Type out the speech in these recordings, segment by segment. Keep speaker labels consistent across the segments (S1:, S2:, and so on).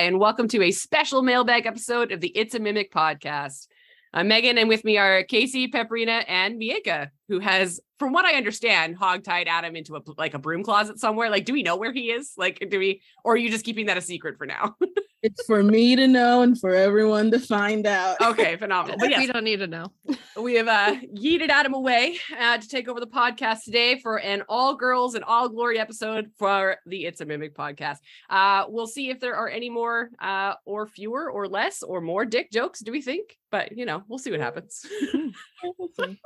S1: Hi, and welcome to a special mailbag episode of the It's a Mimic podcast. I'm Megan, and with me are Casey, Pepperina, and Mieka, who has, from what I understand, Hog tied Adam into a like a broom closet somewhere. Like, do we know where he is? Like, do we, or are you just keeping that a secret for now?
S2: It's for me to know and for everyone to find out.
S1: okay, phenomenal. But
S3: We don't need to know.
S1: we have uh, yeeted Adam away uh, to take over the podcast today for an all girls and all glory episode for the It's a Mimic podcast. Uh, we'll see if there are any more uh, or fewer or less or more dick jokes, do we think? But, you know, we'll see what happens.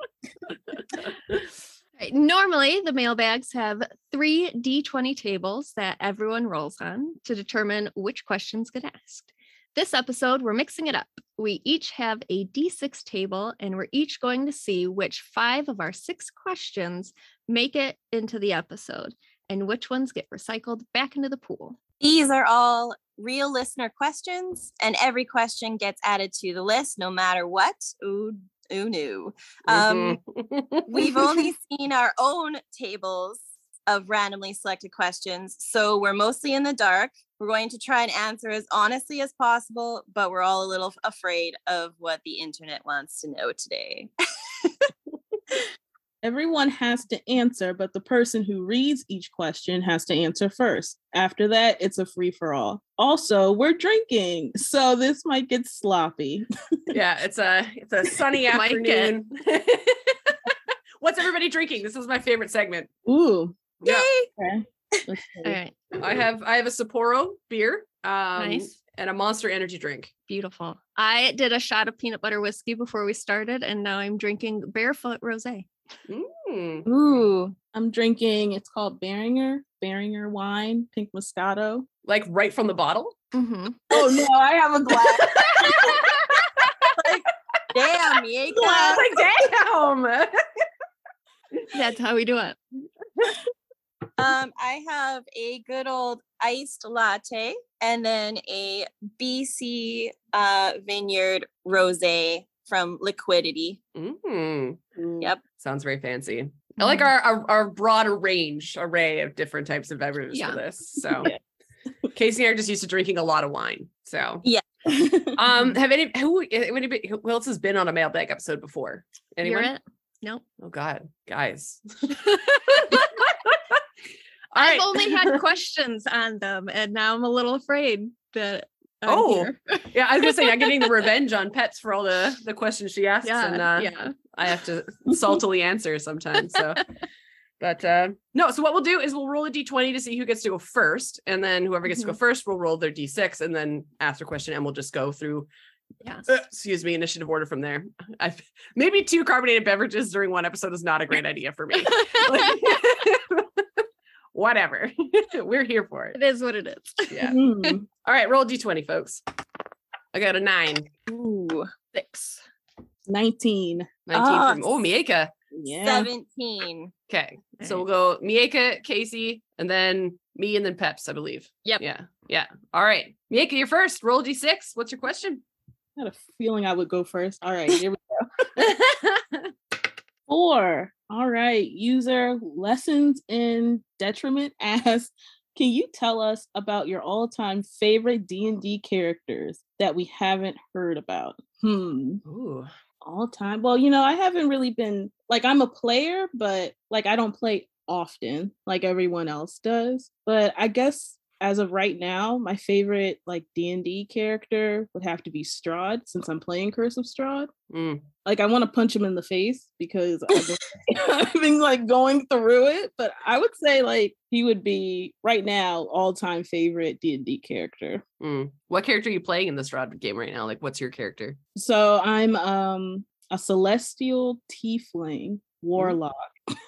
S3: Right, Normally, the mailbags have three D20 tables that everyone rolls on to determine which questions get asked. This episode, we're mixing it up. We each have a D6 table, and we're each going to see which five of our six questions make it into the episode and which ones get recycled back into the pool.
S4: These are all real listener questions, and every question gets added to the list no matter what. Ooh, ooh, no. Um,
S1: Mhm.
S4: we've only seen our own tables of randomly selected questions, so we're mostly in the dark. We're going to try and answer as honestly as possible, but we're all a little afraid of what the internet wants to know today.
S2: Everyone has to answer, but the person who reads each question has to answer first. After that, it's a free for all. Also, we're drinking, so this might get sloppy.
S1: yeah, it's a it's a sunny afternoon. What's everybody drinking? This is my favorite segment.
S2: Ooh.
S1: Yeah.
S2: Okay.
S3: All right,
S1: I have I have a Sapporo beer, um,
S3: Nice.
S1: and a Monster Energy drink.
S3: beautiful. I did a shot of peanut butter whiskey before we started, and now I'm drinking barefoot rosé.
S1: Mm.
S4: Ooh.
S2: I'm drinking, it's called Beringer, Beringer wine, pink Moscato.
S1: Like right from the bottle.
S3: Mm-hmm.
S2: Oh no, I have a glass.
S4: Damn,
S1: I
S4: Mieka.
S1: was like, damn.
S3: That's how we do it.
S4: Um, I have a good old iced latte and then a BC uh, Vineyard rosé from Liquidity.
S1: Mm.
S4: Yep.
S1: Sounds very fancy. I like
S3: Mhm.
S1: our, our our broader range array of different types of beverages
S3: Yeah.
S1: for this. So
S2: Yeah.
S1: Casey and I are just used to drinking a lot of wine. So
S2: yeah.
S1: um have any who anybody who else has been on a mailbag episode before?
S3: You're
S1: Anyone?
S3: it? Nope.
S1: Oh God, guys. All
S3: I've
S1: right.
S3: only had questions on them, and now I'm a little afraid that. I'm
S1: Oh, yeah, I was gonna say I'm getting the revenge on pets for all the the questions she asks,
S3: yeah,
S1: and uh,
S3: yeah.
S1: I have to saltily answer sometimes. So, but uh, no. So what we'll do is we'll roll a d20 to see who gets to go first, and then whoever gets to go
S3: Mhm.
S1: first will roll their d6, and then ask their question, and we'll just go through.
S3: Yeah.
S1: uh, excuse me, initiative order from there. I maybe two carbonated beverages during one episode is not a great idea for me. Whatever, we're here for it.
S3: It is what it is.
S1: Yeah.
S2: mm,
S1: All right, roll a d20, folks. I got a nine.
S4: Ooh.
S3: Six.
S2: 19.
S1: 19
S4: Ah,
S1: from oh Mieka.
S2: Yeah.
S4: 17.
S1: Okay. So we'll go Mieka, Casey, and then me and then Peps, I believe.
S3: Yep.
S1: Yeah. Yeah. All right. Mieka, you're first. Roll a d6. What's your question?
S2: I had a feeling I would go first. All right, here we Four. All right. User lessons in detriment asks, can you tell us about your all-time favorite D&D characters that we haven't heard about? Hmm.
S1: Ooh.
S2: All time. Well, you know, I haven't really been like I'm a player, but like I don't play often like everyone else does. But I guess as of right now, my favorite like D&D character would have to be Strahd since I'm playing Curse of Strahd
S1: Mm.
S2: like I want to punch him in the face because I've been, I've been like going through it. But I would say like he would be right now all time favorite D and D character.
S1: Mm. What character are you playing in this Strahd game right now? Like, what's your character?
S2: So I'm um a celestial tiefling warlock.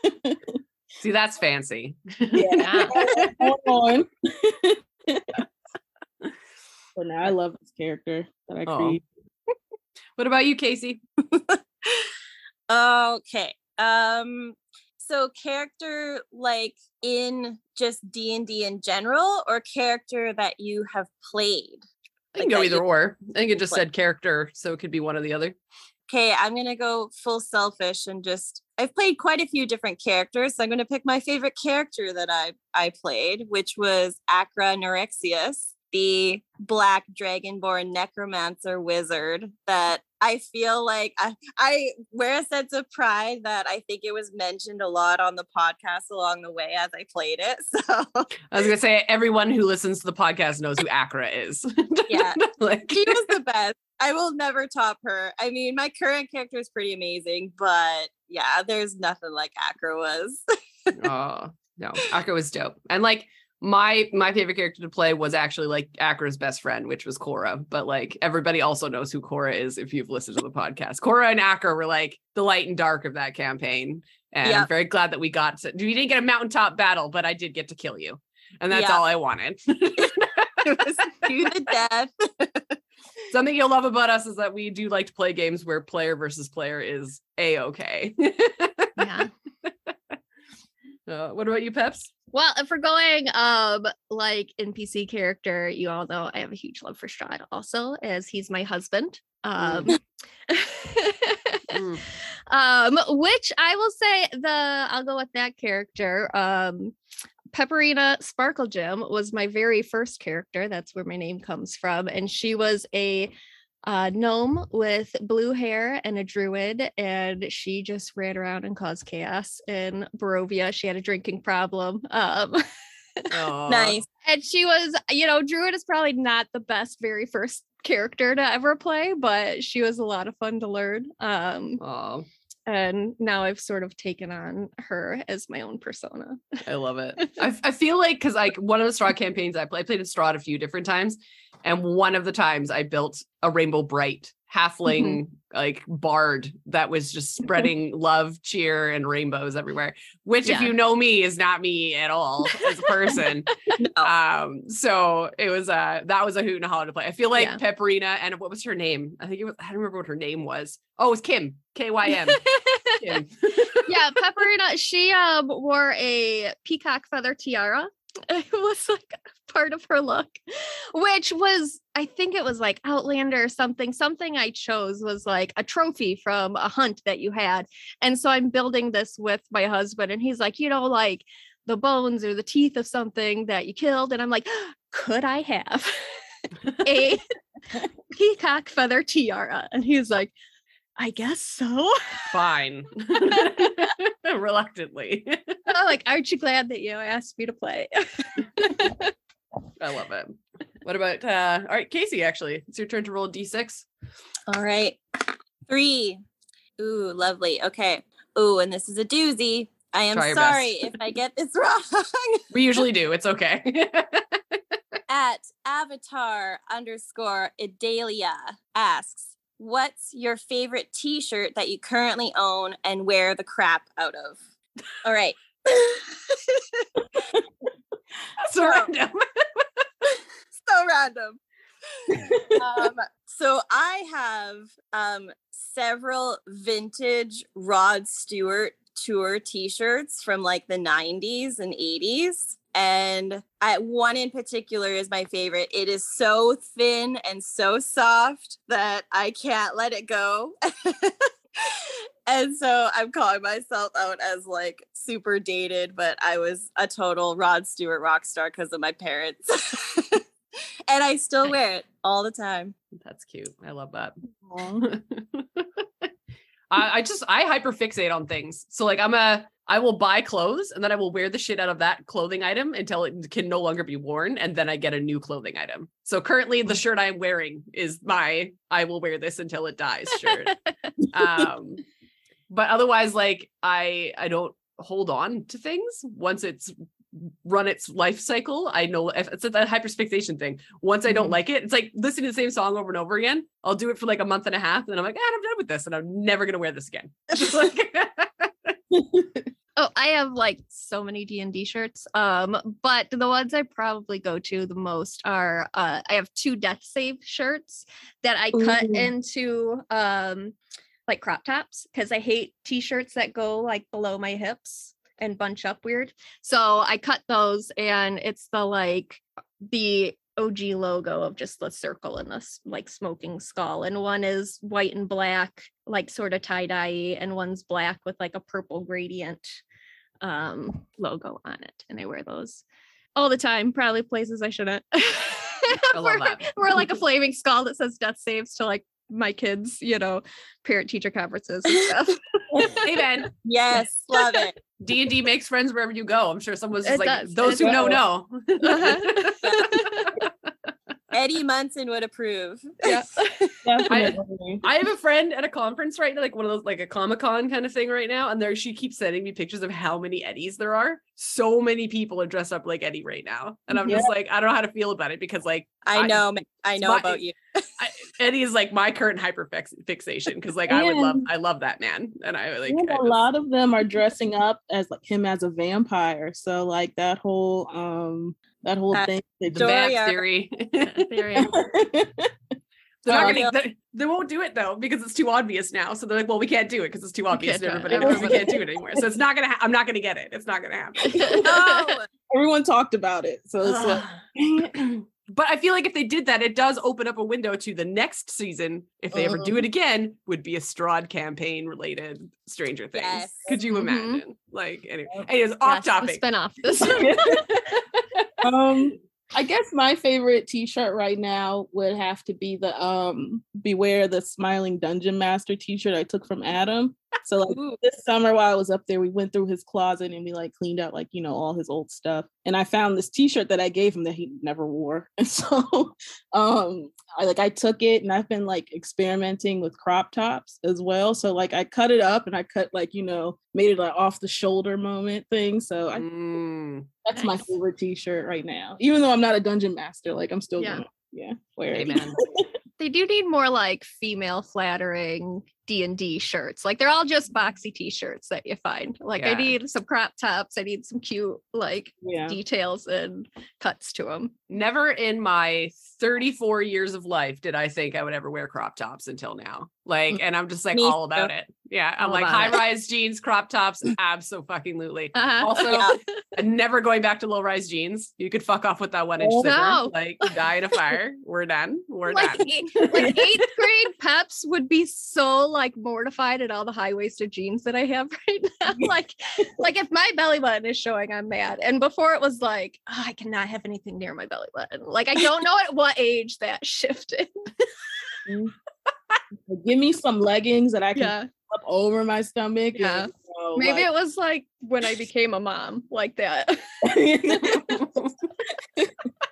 S1: See, that's fancy.
S2: yeah. On. so now I love this character that I
S1: Oh.
S2: create.
S1: What about you, Casey?
S4: Okay. Um so character like in just D&D in general or character that you have played?
S1: I can
S4: Like
S1: go either or. I think it just
S4: Like-
S1: said character, so it could be one or the other.
S4: Okay, I'm going to go full selfish and just I've played quite a few different characters. So I'm going to pick my favorite character that I I played, which was Akra Nerexius. the black dragonborn necromancer wizard that I feel like I, I wear a sense of pride that I think it was mentioned a lot on the podcast along the way as I played it. So
S1: I was gonna say everyone who listens to the podcast knows who Akra is.
S4: Yeah.
S1: like
S4: she was the best. I will never top her. I mean, my current character is pretty amazing, but yeah, there's nothing like Akra was.
S1: oh no, Akra was dope. And like my my favorite character to play was actually like Akra's best friend, which was Cora. But like everybody also knows who Cora is if you've listened to the podcast. Cora and Akra were like the light and dark of that campaign. And I'm very glad that we got to we didn't get a mountaintop battle, but I did get to kill you. And that's
S4: Yep.
S1: all I wanted.
S4: it was to the death.
S1: Something you'll love about us is that we do like to play games where player versus player is a okay.
S3: Yeah.
S1: uh, what about you, Peps?
S3: Well, if we're going um like NPC character, you all know I have a huge love for Strahd also, as he's my husband. Um,
S1: Mm.
S3: um, which I will say the I'll go with that character. Um Pepperina Sparkle Gem was my very first character. That's where my name comes from. And she was a uh, gnome with blue hair and a druid, and she just ran around and caused chaos in Barovia. She had a drinking problem. Um,
S4: nice.
S3: and she was, you know, druid is probably not the best very first character to ever play, but she was a lot of fun to learn. Um,
S1: Aw,
S3: and now I've sort of taken on her as my own persona.
S1: I love it. I, I feel like because like one of the Strahd campaigns I played, I played in Strahd a few different times, and one of the times I built a Rainbow Brite halfling like bard that was just spreading love, cheer, and rainbows everywhere. Which, if you know me, is not me at all as a person.
S4: No.
S1: um, so it was uh that was a hoot and a holler to play. I feel like
S3: Yeah.
S1: Pepperina and what was her name? I think it was I don't remember what her name was. Oh, it was Kim. K Y M.
S3: Yeah, Pepperina, she um wore a peacock feather tiara. It was like part of her look, which was, I think it was like Outlander or something. Something I chose was like a trophy from a hunt that you had. And so I'm building this with my husband, and he's like, you know, like the bones or the teeth of something that you killed. And I'm like, could I have a peacock feather tiara? And he's like, I guess so.
S1: Fine. Reluctantly.
S3: I'm like, aren't you glad that you asked me to play?
S1: I love it. What about uh all right, Casey, actually. It's your turn to roll a D6.
S4: All right. Three. Ooh, lovely. Okay. Ooh, and this is a doozy. I am sorry
S1: best.
S4: if I get this wrong.
S1: We usually do. It's okay.
S4: At avatar underscore Idalia asks, What's your favorite t shirt that you currently own and wear the crap out of? All right.
S1: so random.
S4: so random. um, so I have um, several vintage Rod Stewart tour T-shirts from like the 90s and 80s. And I, one in particular is my favorite. It is so thin and so soft that I can't let it go. and so I'm calling myself out as like super dated, but I was a total Rod Stewart rock star because of my parents. and I still wear it all the time.
S1: That's cute. I love that. I, I just I hyper fixate on things. So like I'm a I will buy clothes and then I will wear the shit out of that clothing item until it can no longer be worn and then I get a new clothing item. So currently the shirt I'm wearing is my I will wear this until it dies shirt. um but otherwise like I I don't hold on to things once it's run its life cycle. I know if it's a hyperfixation thing. Once I don't
S3: Mhm.
S1: like it, it's like listening to the same song over and over again. I'll do it for like a month and a half, and I'm like, ah, I'm done with this, and I'm never gonna wear this again.
S3: Oh, I have like so many D&D shirts. Um, but the ones I probably go to the most are uh I have two death save shirts that I cut
S2: Ooh.
S3: into um like crop tops because I hate t-shirts that go like below my hips and bunch up weird. So I cut those and it's the like the OG logo of just the circle and this like smoking skull. And one is white and black, like sort of tie-dye, and one's black with like a purple gradient um logo on it. And I wear those all the time, probably places I shouldn't.
S1: I love
S3: we're,
S1: that.
S3: we're like a flaming skull that says death saves to like my kids, you know, parent teacher conferences and stuff.
S1: Hey man,
S4: Yes, love it.
S1: D and D makes friends wherever you go. I'm sure someone's just like
S3: does,
S1: those
S3: it
S1: who know
S2: does.
S1: know. Uh-huh.
S4: Eddie Munson would approve.
S3: yeah.
S2: Definitely.
S1: I have a friend at a conference right now, like one of those like a Comic Con kind of thing right now, and there she keeps sending me pictures of how many Eddies there are. So many people are dressed up like Eddie right now, and I'm just like, I don't know how to feel about it because like
S4: I
S1: I-
S4: know, ma- I know
S1: my-
S4: about you.
S1: I, Eddie is like my current hyper fixation because like I would love I love that man, and I like
S2: and
S1: I
S2: a
S1: just-
S2: lot of them are dressing up as like him as a vampire. So like that whole um that whole
S4: That
S2: thing. they
S1: the
S4: Story
S1: theory.
S3: Theory.
S1: They're not
S2: Oh,
S1: gonna, they, they won't do it though because it's too obvious now. So they're like, well, we can't do it because it's too obvious to everybody. knows we can't do it anymore. So it's not gonna. Ha- I'm not gonna get it. It's not gonna happen.
S4: No.
S2: Everyone talked about it. So it's like
S1: but I feel like if they did that, it does open up a window to the next season. If they ever do it again, would be a Strahd campaign related Stranger Things.
S4: Yes.
S1: Could you
S3: Mhm.
S1: imagine? Like, anyway,
S2: Yep.
S1: anyways, off topic.
S3: spin-off. This
S2: um I guess my favorite t-shirt right now would have to be the um Beware the Smiling Dungeon Master t-shirt I took from Adam. So like
S4: Ooh.
S2: this summer while I was up there, we went through his closet and we like cleaned out like, you know, all his old stuff. And I found this t-shirt that I gave him that he never wore. And so um I like I took it and I've been like experimenting with crop tops as well. So like I cut it up and I cut like, you know, made it like off the shoulder moment thing. So I
S1: Mm,
S2: that's my favorite t-shirt right now. Even though I'm not a dungeon master, like I'm still
S3: Yeah.
S2: gonna yeah, wear it.
S3: they do need more like female flattering D&D shirts. Like they're all just boxy t-shirts that you find. Like I need some crop tops. I need some cute like
S2: yeah.
S3: details and cuts to them.
S1: Never in my 34 years of life did I think I would ever wear crop tops until now. Like, and I'm just like
S4: Me
S1: all
S4: too.
S1: about it. Yeah. I'm
S3: All
S1: like high
S3: it.
S1: rise jeans, crop tops, absolutely.
S3: Uh-huh.
S1: Also,
S4: Yeah.
S1: I'm never going back to low rise jeans. You could fuck off with that one inch
S2: Oh,
S3: no.
S1: Like, die in a fire. We're done. We're
S3: like,
S1: done.
S3: like eighth grade peps would be so like mortified at all the high-waisted jeans that I have right now. like, like if my belly button is showing, I'm mad. And before it was like, "Oh, I cannot have anything near my belly button. Like I don't know at what age that shifted. Mm-hmm.
S2: Give me some leggings that I can
S3: yeah.
S2: up over my stomach. and,
S3: Yeah.
S2: you know,
S3: Maybe
S2: like-
S3: it was like when I became a mom, like that.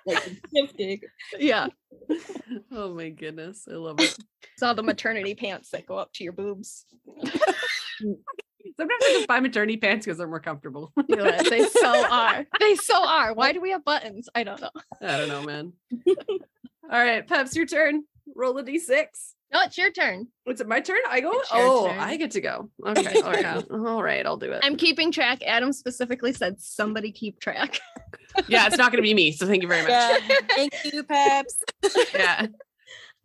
S2: like lipstick.
S3: yeah.
S1: oh my goodness. I love it.
S3: It's all the maternity pants that go up to your boobs. Mm.
S1: Sometimes I just buy maternity pants because they're more comfortable.
S3: Yeah, they so are. They so are. Why do we have buttons? I don't know.
S1: I don't know, man. All right, Peps, your turn. Roll a d6.
S3: No, it's your turn.
S1: What's it my turn? I go. Oh,
S3: turn.
S1: I get to go. Okay. All right. All right. I'll do it.
S3: I'm keeping track. Adam specifically said somebody keep track.
S1: yeah, it's not going to be me. So thank you very much.
S4: Yeah. Thank you, Peps.
S1: Yeah.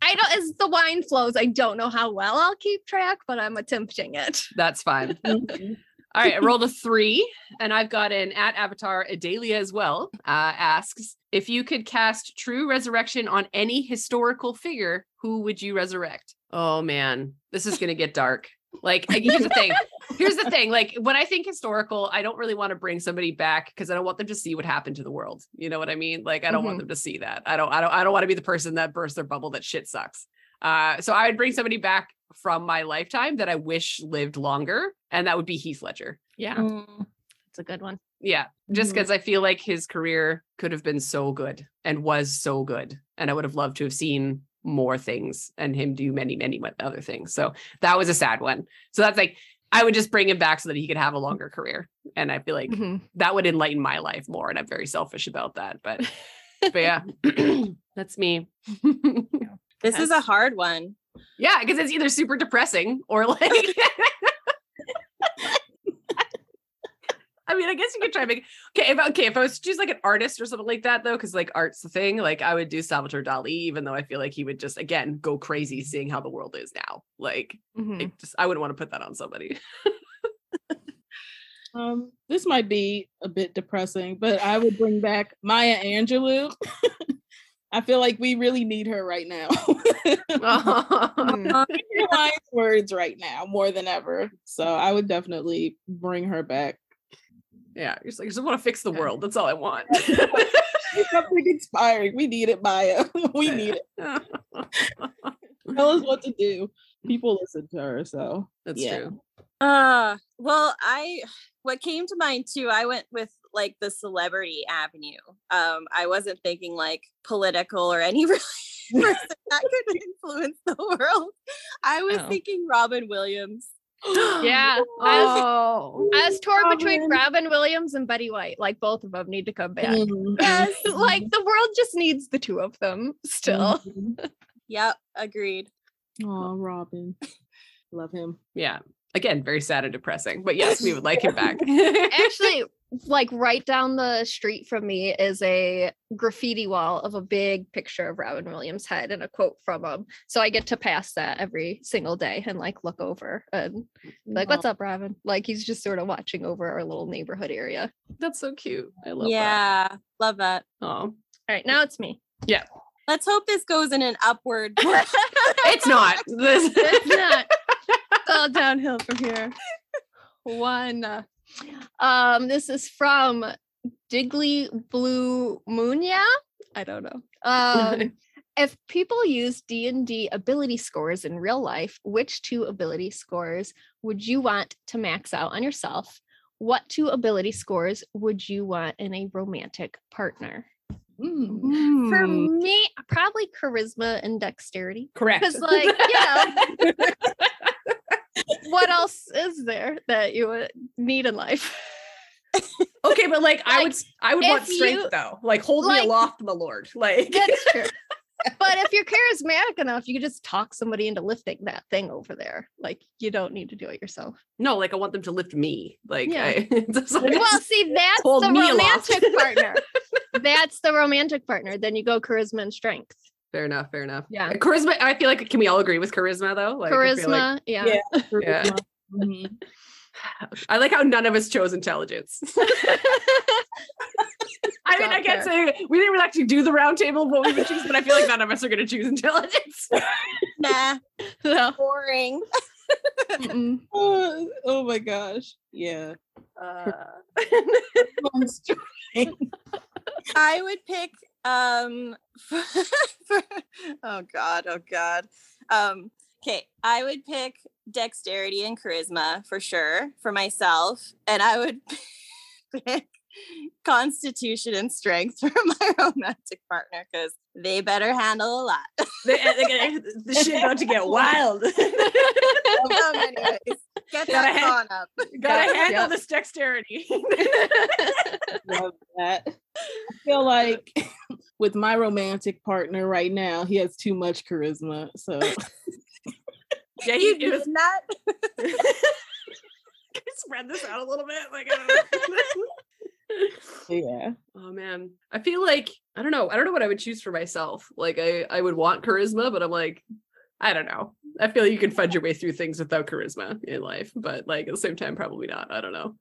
S3: I don't as the wine flows, I don't know how well I'll keep track, but I'm attempting it.
S1: That's fine.
S2: Mhm.
S1: All right, I rolled a three, and I've got an at avatar Adalia as well. Uh, asks if you could cast True Resurrection on any historical figure, who would you resurrect? Oh man, this is gonna get dark. Like, here's the thing. Here's the thing. Like, when I think historical, I don't really want to bring somebody back because I don't want them to see what happened to the world. You know what I mean? Like, I don't want them to see that. I don't. I don't. I don't want to be the person that bursts their bubble that shit sucks. Uh, so I would bring somebody back from my lifetime that I wish lived longer, and that would be Heath Ledger.
S3: Yeah,
S4: Mm,
S3: it's a good one.
S1: Yeah, just because I feel like his career could have been so good and was so good, and I would have loved to have seen more things and him do many, many other things. So that was a sad one. So that's like I would just bring him back so that he could have a longer career, and I feel like
S3: Mhm.
S1: that would enlighten my life more. And I'm very selfish about that, but but yeah, that's me.
S4: This is a hard one.
S1: yeah, because it's either super depressing or like. I mean, I guess you could try and make okay. If okay, if I was to choose like an artist or something like that, though, because like art's the thing. Like I would do Salvador Dali, even though I feel like he would just again go crazy seeing how the world is now. Like,
S3: Mhm.
S1: it just I wouldn't want to put that on somebody.
S2: Um, this might be a bit depressing, but I would bring back Maya Angelou. I feel like we really need her right now. Her wise words right now more than ever. So I would definitely bring her back.
S1: Yeah, you're just like I just want to fix the
S3: Okay.
S1: world. That's all I want.
S2: Something inspiring. We need it, Maya. We need it. Tell us what to do. People listen to her, so
S1: That's
S2: Yeah.
S1: true.
S4: Uh, well, I what came to mind too, I went with like the celebrity avenue. Um, I wasn't thinking like political or any really person that could influence the world. I was
S3: Oh.
S4: thinking Robin Williams.
S3: Yeah. I was,
S1: Oh.
S3: I was torn between
S2: Robin.
S3: Robin Williams and Betty White. Like both of them need to come back.
S2: Mhm,
S3: Yes,
S2: mhm,
S3: like the world just needs the two of them still.
S2: mhm.
S4: Yep, agreed.
S2: Oh, Robin. Love him.
S1: Yeah. Again, very sad and depressing. But yes, we would like him back.
S3: Actually, like right down the street from me is a graffiti wall of a big picture of Robin Williams' head and a quote from him. So I get to pass that every single day and like look over and like, "What's up, Robin?" Like he's just sort of watching over our little neighborhood area.
S1: That's so cute. I love that.
S4: Yeah, love that.
S1: Oh.
S3: All right, now it's me. Yeah.
S4: Let's hope this goes in an upward.
S1: It's not. This
S3: it's not. It's all downhill from here. One. Uh, Um, this is from Diggly Blue Moonya. I don't know. Um, if people use D&D ability scores in real life, which two ability scores would you want to max out on yourself? What two ability scores would you want in a romantic partner?
S2: Mm.
S3: For
S1: Hmm.
S3: me, probably charisma and dexterity.
S1: correct.
S3: Because, like, you know, what else is there that you would need in life?
S1: okay, but like, I would I would want strength
S3: you-
S1: though. Like hold
S3: like-
S1: me aloft, my lord. Like
S3: That's true. But if you're charismatic enough, you could just talk somebody into lifting that thing over there. Like you don't need to do it yourself.
S1: no, like I want them to lift me. Like
S3: Yeah.
S1: I, like-
S3: Well, see, that's the romantic partner. That's the romantic partner. Then you go charisma and strength.
S1: Fair enough, fair enough.
S3: Yeah.
S1: Charisma, I feel like can we all agree with charisma though? Like I feel like-
S3: charisma, yeah.
S2: Yeah.
S1: Yeah.
S2: Charisma. Mhm.
S1: I like how none of us chose intelligence. I mean, I can't
S3: Shocker.
S1: say we didn't really actually do the round table of what we would choose, but I feel like none of us are going to choose intelligence.
S4: nah,
S3: No.
S4: boring.
S2: Oh, oh my gosh. Yeah.
S1: Uh,
S4: I would pick um for, for oh god, oh god. Um okay, I would pick dexterity and charisma for sure for myself and I would pick constitution and strength for my romantic partner cuz they better handle a lot.
S1: they, they, the shit about to get wild.
S4: um, anyways, get
S1: Gotta
S4: that
S1: hand-
S4: on up.
S1: Gotta
S3: Yep,
S1: handle
S3: yep.
S1: this dexterity.
S2: Love that. I feel like with my romantic partner right now, he has too much charisma. So
S1: yeah,
S4: You
S1: he, it was
S4: doing that?
S1: Can I spread this out a little bit. Like, I don't know.
S2: yeah.
S1: oh man, I feel like I don't know. I don't know what I would choose for myself. Like, I I would want charisma, but I'm like, I don't know. I feel like you can fudge your way through things without charisma in life, but like at the same time, probably not. I don't know.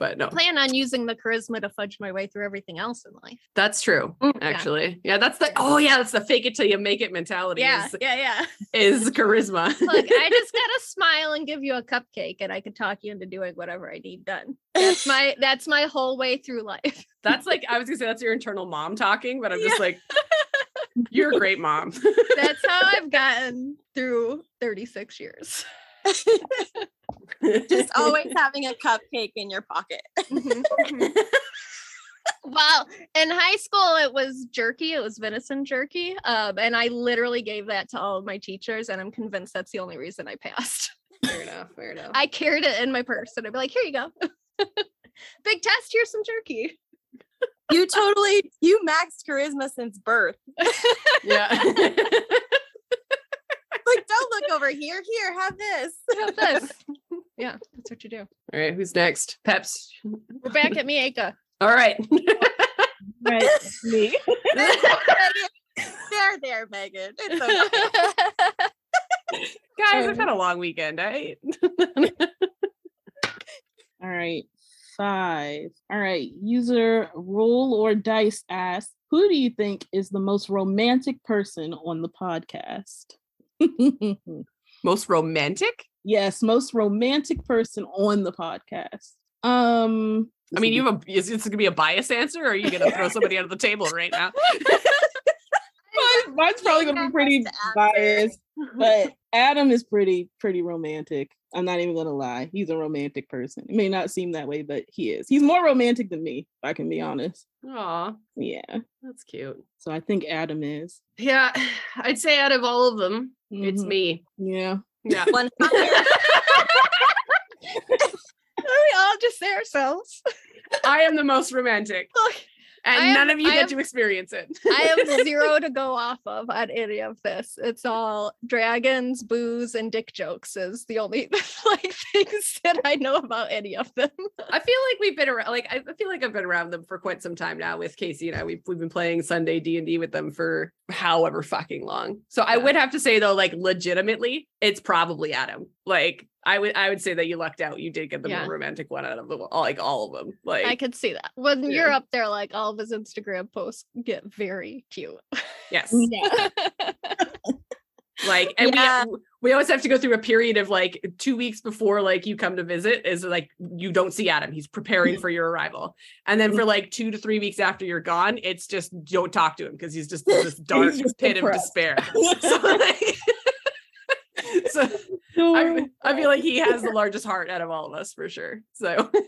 S1: But no,
S3: Plan on using the charisma to fudge my way through everything else in life.
S1: that's true. Mm, actually, yeah, that's the oh yeah, that's the fake it till you make it mentality.
S3: Yeah,
S1: is,
S3: yeah, yeah.
S1: is charisma.
S3: Look, I just gotta smile and give you a cupcake, and I can talk you into doing whatever I need done. That's my that's my whole way through life.
S1: That's like I was gonna say that's your internal mom talking, but I'm just like, you're a great mom.
S3: That's how I've gotten through 36 years.
S4: Just always having a cupcake in your pocket.
S3: Mhm, mhm. well, in high school, it was jerky. It was venison jerky, um, and I literally gave that to all of my teachers, and I'm convinced that's the only reason I passed.
S1: fair enough. Fair enough.
S3: I carried it in my purse, and I'd be like, "Here you go, big test. Here's some jerky."
S4: You totally you maxed charisma since birth.
S1: yeah.
S4: Like, don't look over here. Here, have this.
S3: Have this. yeah, that's what you do.
S1: All right, who's next? Peps.
S3: We're back at Mieka.
S1: All right.
S2: Right. Me.
S4: there, there, Megan. It's okay.
S1: Guys, I've um, had a long weekend. I
S2: All right. Five. All right. User roll or dice asks, who do you think is the most romantic person on the podcast?
S1: most romantic.
S2: yes, most romantic person on the podcast. Um,
S1: I mean, you have a. Is this gonna be a bias answer, or are you gonna throw somebody under the table right now?
S2: Mine- mine's probably gonna be pretty
S4: Has to answer.
S2: biased, but Adam is pretty pretty romantic. I'm not even gonna lie. He's a romantic person. It may not seem that way, but he is. He's more romantic than me, if I can be honest.
S1: Aw,
S2: Yeah.
S1: that's cute.
S2: So I think Adam is.
S1: Yeah, I'd say out of all of them, it's
S2: Mhm.
S1: me.
S2: Yeah.
S1: Yeah.
S3: we all just say ourselves.
S1: I am the most romantic. And
S3: am-
S1: none of you
S3: I
S1: get
S3: am-
S1: to experience it.
S3: I have zero to go off of on any of this. It's all dragons, booze, and dick jokes is the only like things that I know about any of them.
S1: I feel like we've been around. Like I feel like I've been around them for quite some time now. With Casey and I, we've we've been playing Sunday D and D with them for however fucking long. So I would have to say though, like legitimately, it's probably Adam. Like I would I would say that you lucked out. You did get the
S3: Yeah.
S1: more romantic one out of the all like all of them. Like
S3: I could see that. When you're up there, like all of his Instagram posts get very cute.
S1: yes.
S2: Yeah.
S1: Like and
S4: Yeah.
S1: we we always have to go through a period of like two weeks before like you come to visit is like you don't see Adam. He's preparing mm-hmm. for your arrival. And then for mm-hmm. like two to three weeks after you're gone, it's just don't talk to him because he's just this dark pit of despair. So, like, I, I feel like he has the largest heart out of all of us for sure. So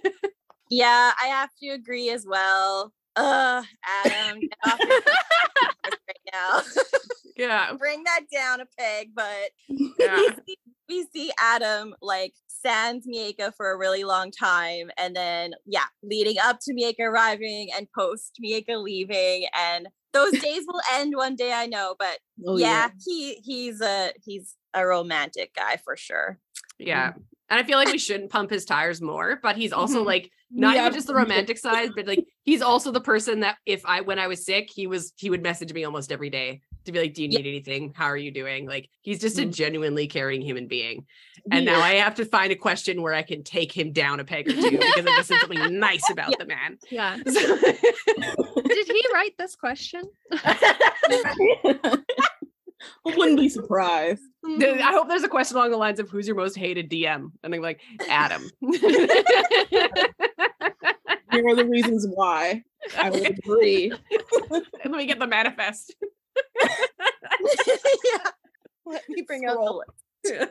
S4: Yeah, I have to agree as well. Uh, Adam, get off right now.
S1: yeah.
S4: Bring that down a peg, but
S1: Yeah.
S4: we, see, we see Adam like sans Mieka for a really long time, and then yeah, leading up to Mieka arriving and post Mieka leaving, and those days will end one day, I know, but
S2: Oh,
S4: yeah, he he's a he's a romantic guy for sure.
S1: Yeah. And I feel like we shouldn't pump his tires more, but he's also like not
S2: Yeah,
S1: even just the romantic side, but like he's also the person that if I when I was sick, he was he would message me almost every day to be like, Do you
S4: Yeah.
S1: need anything? How are you doing? Like he's just a
S2: Mhm.
S1: genuinely caring human being. And
S2: He
S1: now. I have to find a question where I can take him down a peg or two because I just said something nice about the man.
S3: yeah.
S1: So-
S3: Did he write this question?
S2: I wouldn't be surprised.
S1: I mm-hmm. hope there's a question along the lines of who's your most hated DM? And I'm like, Adam.
S2: Here are the reasons why. I would agree.
S1: Let me get the manifest.
S4: yeah. Let me bring out the
S2: Scroll.
S4: list.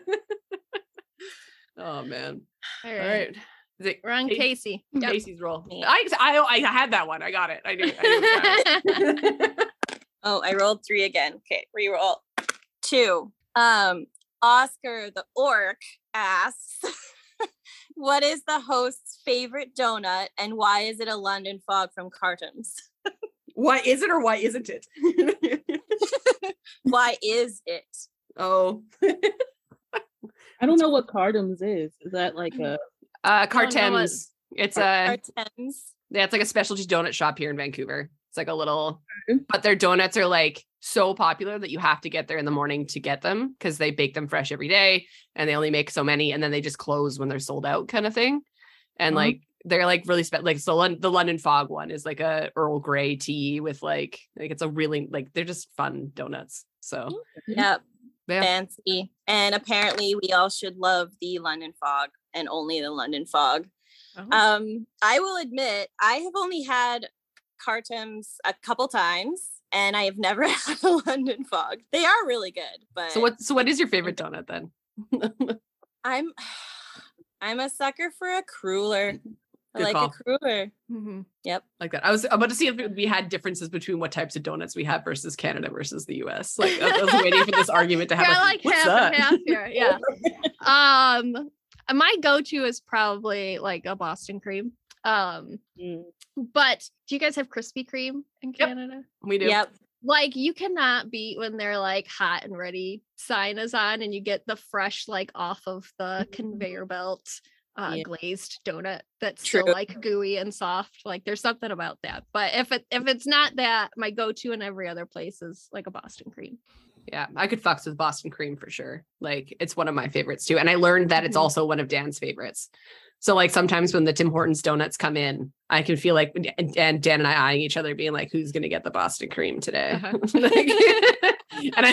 S1: oh man.
S3: All
S1: All
S3: right.
S1: Right. Is it
S3: We're
S1: Casey-
S3: Casey. Yep.
S1: Casey's roll?
S4: Me.
S1: I, I I had that one. I got it. I knew. I knew it
S4: Oh, I rolled three again. Okay, re-roll. Two. Um, Oscar the orc asks, "What is the host's favorite donut, and why is it a London fog from Cartems?
S1: why is it or why isn't it?
S4: Why is it?
S1: oh,
S2: I don't know what Cardams is. Is that like a
S1: uh,
S3: don't know what-
S1: Cartems. It's a
S4: Cartems.
S1: yeah, it's like a specialty donut shop here in Vancouver. It's like a little, but their donuts are like so popular that you have to get there in the morning to get them because they bake them fresh every day and they only make so many and then they just close when they're sold out kind of thing. And
S2: Uh-huh.
S1: like they're like really spe- like so Lon- the London Fog one is like a Earl Grey tea with like like it's a really like they're just fun donuts. So
S4: Yep,
S1: yeah,
S4: fancy. And apparently, we all should love the London fog, and only the London fog.
S1: Oh.
S4: Um, I will admit, I have only had Cartems a couple times, and I have never had a London fog. They are really good, but
S1: so what so what is your favorite donut then?
S4: I'm I'm a sucker for a cruller. I
S1: Good
S4: like
S1: call.
S4: a cruller.
S3: Mhm.
S1: like that. I was about to see if we had differences between what types of donuts we have versus Canada versus the US. Like I was waiting for this argument to
S3: Yeah,
S1: happen.
S3: I like
S1: What's
S3: half
S1: that?
S3: and half here. Yeah. um, my go-to is probably like a Boston cream. Um,
S2: Mm.
S3: but do you guys have Krispy Kreme in
S1: Yep.
S3: Canada?
S1: We do.
S4: Yep.
S3: Like you cannot beat when they're like hot and ready sign is on and you get the fresh like off of the conveyor belt uh
S2: Yeah.
S3: glazed donut that's
S4: True.
S3: still like gooey and soft. Like there's something about that. But if it if it's not that, my go-to in every other place is like a Boston cream.
S1: Yeah, I could fucks with Boston cream for sure. Like it's one of my favorites too. And I learned that it's
S3: Mhm.
S1: also one of Dan's favorites. So like sometimes when the Tim Hortons donuts come in, I can feel like and, and Dan and I eyeing each other, being like, "Who's gonna get the Boston cream today?"
S3: Uh-huh.
S1: Like- and I,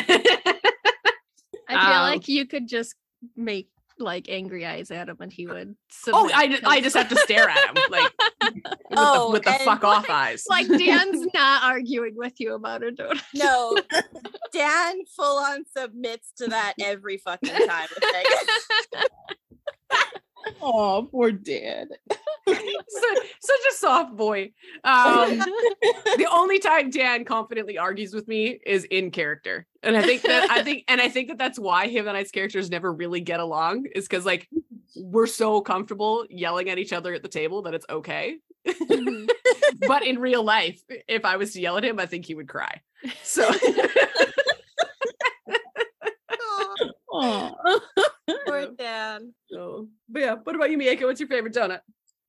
S3: I feel
S1: Um,
S3: like you could just make like angry eyes at him and he would
S1: Oh, I, ju- I just have to stare at him like with
S4: Oh,
S1: the, with the
S4: and
S1: fuck off eyes.
S3: like Dan's not arguing with you about a donut.
S4: No, Dan full on submits to that every fucking time. with
S2: Oh, poor Dan.
S1: Su- such a soft boy. Um, the only time Dan confidently argues with me is in character, and I think that I think and I think that that's why him and I's characters never really get along is because like we're so comfortable yelling at each other at the table that it's okay.
S3: Mhm.
S1: but in real life, if I was to yell at him, I think he would cry. So.
S4: Poor Dan.
S1: So, but yeah, what about you, Miyako? What's your favorite donut?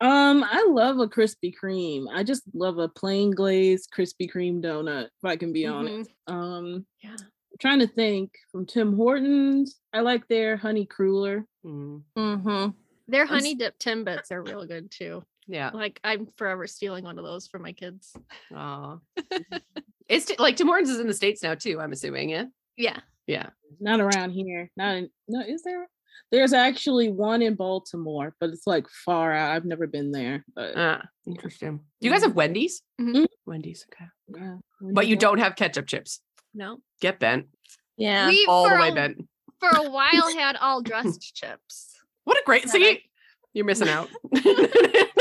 S2: Um, I love a Krispy Kreme. I just love a plain glazed Krispy Kreme donut, if I can be honest. Um,
S3: Yeah.
S2: I'm trying to think from Tim Hortons. I like their honey cruller.
S1: Mm,
S4: Mm-hmm.
S3: Their honey dip timbits are real good too.
S1: yeah.
S3: Like I'm forever stealing one of those for my kids.
S1: Oh. it's t- like Tim Hortons is in the states now too. I'm assuming. Yeah.
S3: Yeah.
S1: Yeah.
S2: Not around here. Not in, no, is there? There's actually one in Baltimore, but it's like far out. I've never been there. But
S1: Ah, interesting. Do you guys have Wendy's?
S3: Mhm.
S1: Wendy's. Okay.
S2: yeah.
S1: But you don't have ketchup chips.
S3: No.
S1: Get bent.
S4: Yeah.
S3: We
S1: All the way
S3: a,
S1: bent.
S3: for a while had all dressed chips.
S1: What a great
S3: Yeah,
S1: see.
S3: like-
S1: You're missing out.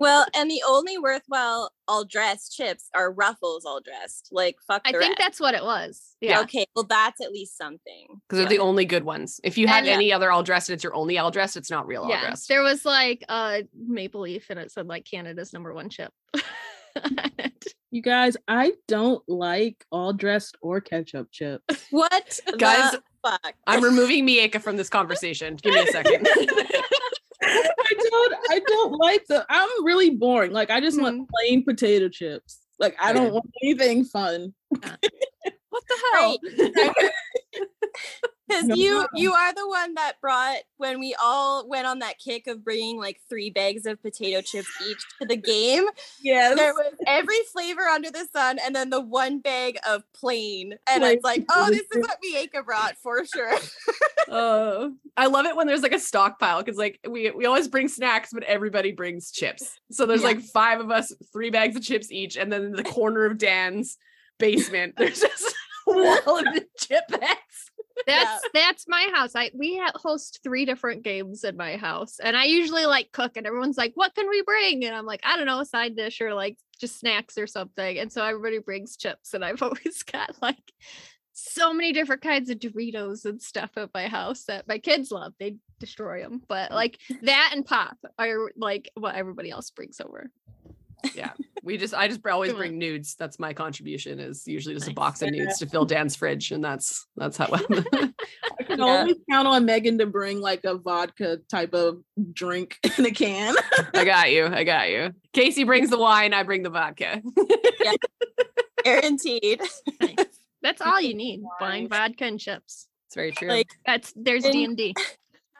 S4: Well, and the only worthwhile all dressed chips are Ruffles all dressed. Like fuck
S3: I
S4: the
S3: think
S4: rest.
S3: that's what it was. Yeah.
S4: Okay, well that's at least something.
S1: Because they're the only good ones. If you have
S3: And, uh,
S1: any other all dressed and it's your only all dressed, it's not real all
S3: Yeah.
S1: dressed.
S3: There was like a maple leaf and it said like Canada's number one chip.
S2: You guys, I don't like all dressed or ketchup chips.
S4: What
S1: Guys,
S4: the fuck?
S1: I'm removing Mieka from this conversation. Give me a second.
S2: I don't I don't like the I'm really boring. Like I just want mm-hmm. plain potato chips. Like I don't want anything fun.
S1: what the hell?
S4: Because
S2: No.
S4: you you are the one that brought when we all went on that kick of bringing like three bags of potato chips each to the game.
S2: Yes.
S4: There was every flavor under the sun, and then the one bag of plain. And
S2: Plain
S4: it's like, oh, this is what Mieka brought for sure.
S1: Uh, I love it when there's like a stockpile because like we we always bring snacks, but everybody brings chips. So there's
S4: Yeah.
S1: like five of us, three bags of chips each, and then in the corner of Dan's basement, there's just a wall of chip bags.
S3: That's that's my house. I we host three different games in my house, and I usually like cook, and everyone's like, "What can we bring?" And I'm like, "I don't know, a side dish or like just snacks or something." And so everybody brings chips, and I've always got like so many different kinds of Doritos and stuff at my house that my kids love. They destroy them, but mm. like that and pop are like what everybody else brings over.
S1: Yeah, we just I just always
S3: Come on.
S1: bring nudes. That's my contribution. Is usually just a box of nudes to fill Dan's fridge, and that's that's how.
S2: I can
S4: Yeah.
S2: always count on Megan to bring like a vodka type of drink in a can.
S1: I got you. I got you. Casey brings the wine. I bring the vodka.
S4: Guaranteed.
S3: Nice. That's all you need: wine, vodka, and chips.
S1: It's very true.
S4: Like
S3: That's there's
S4: And-
S3: D and D.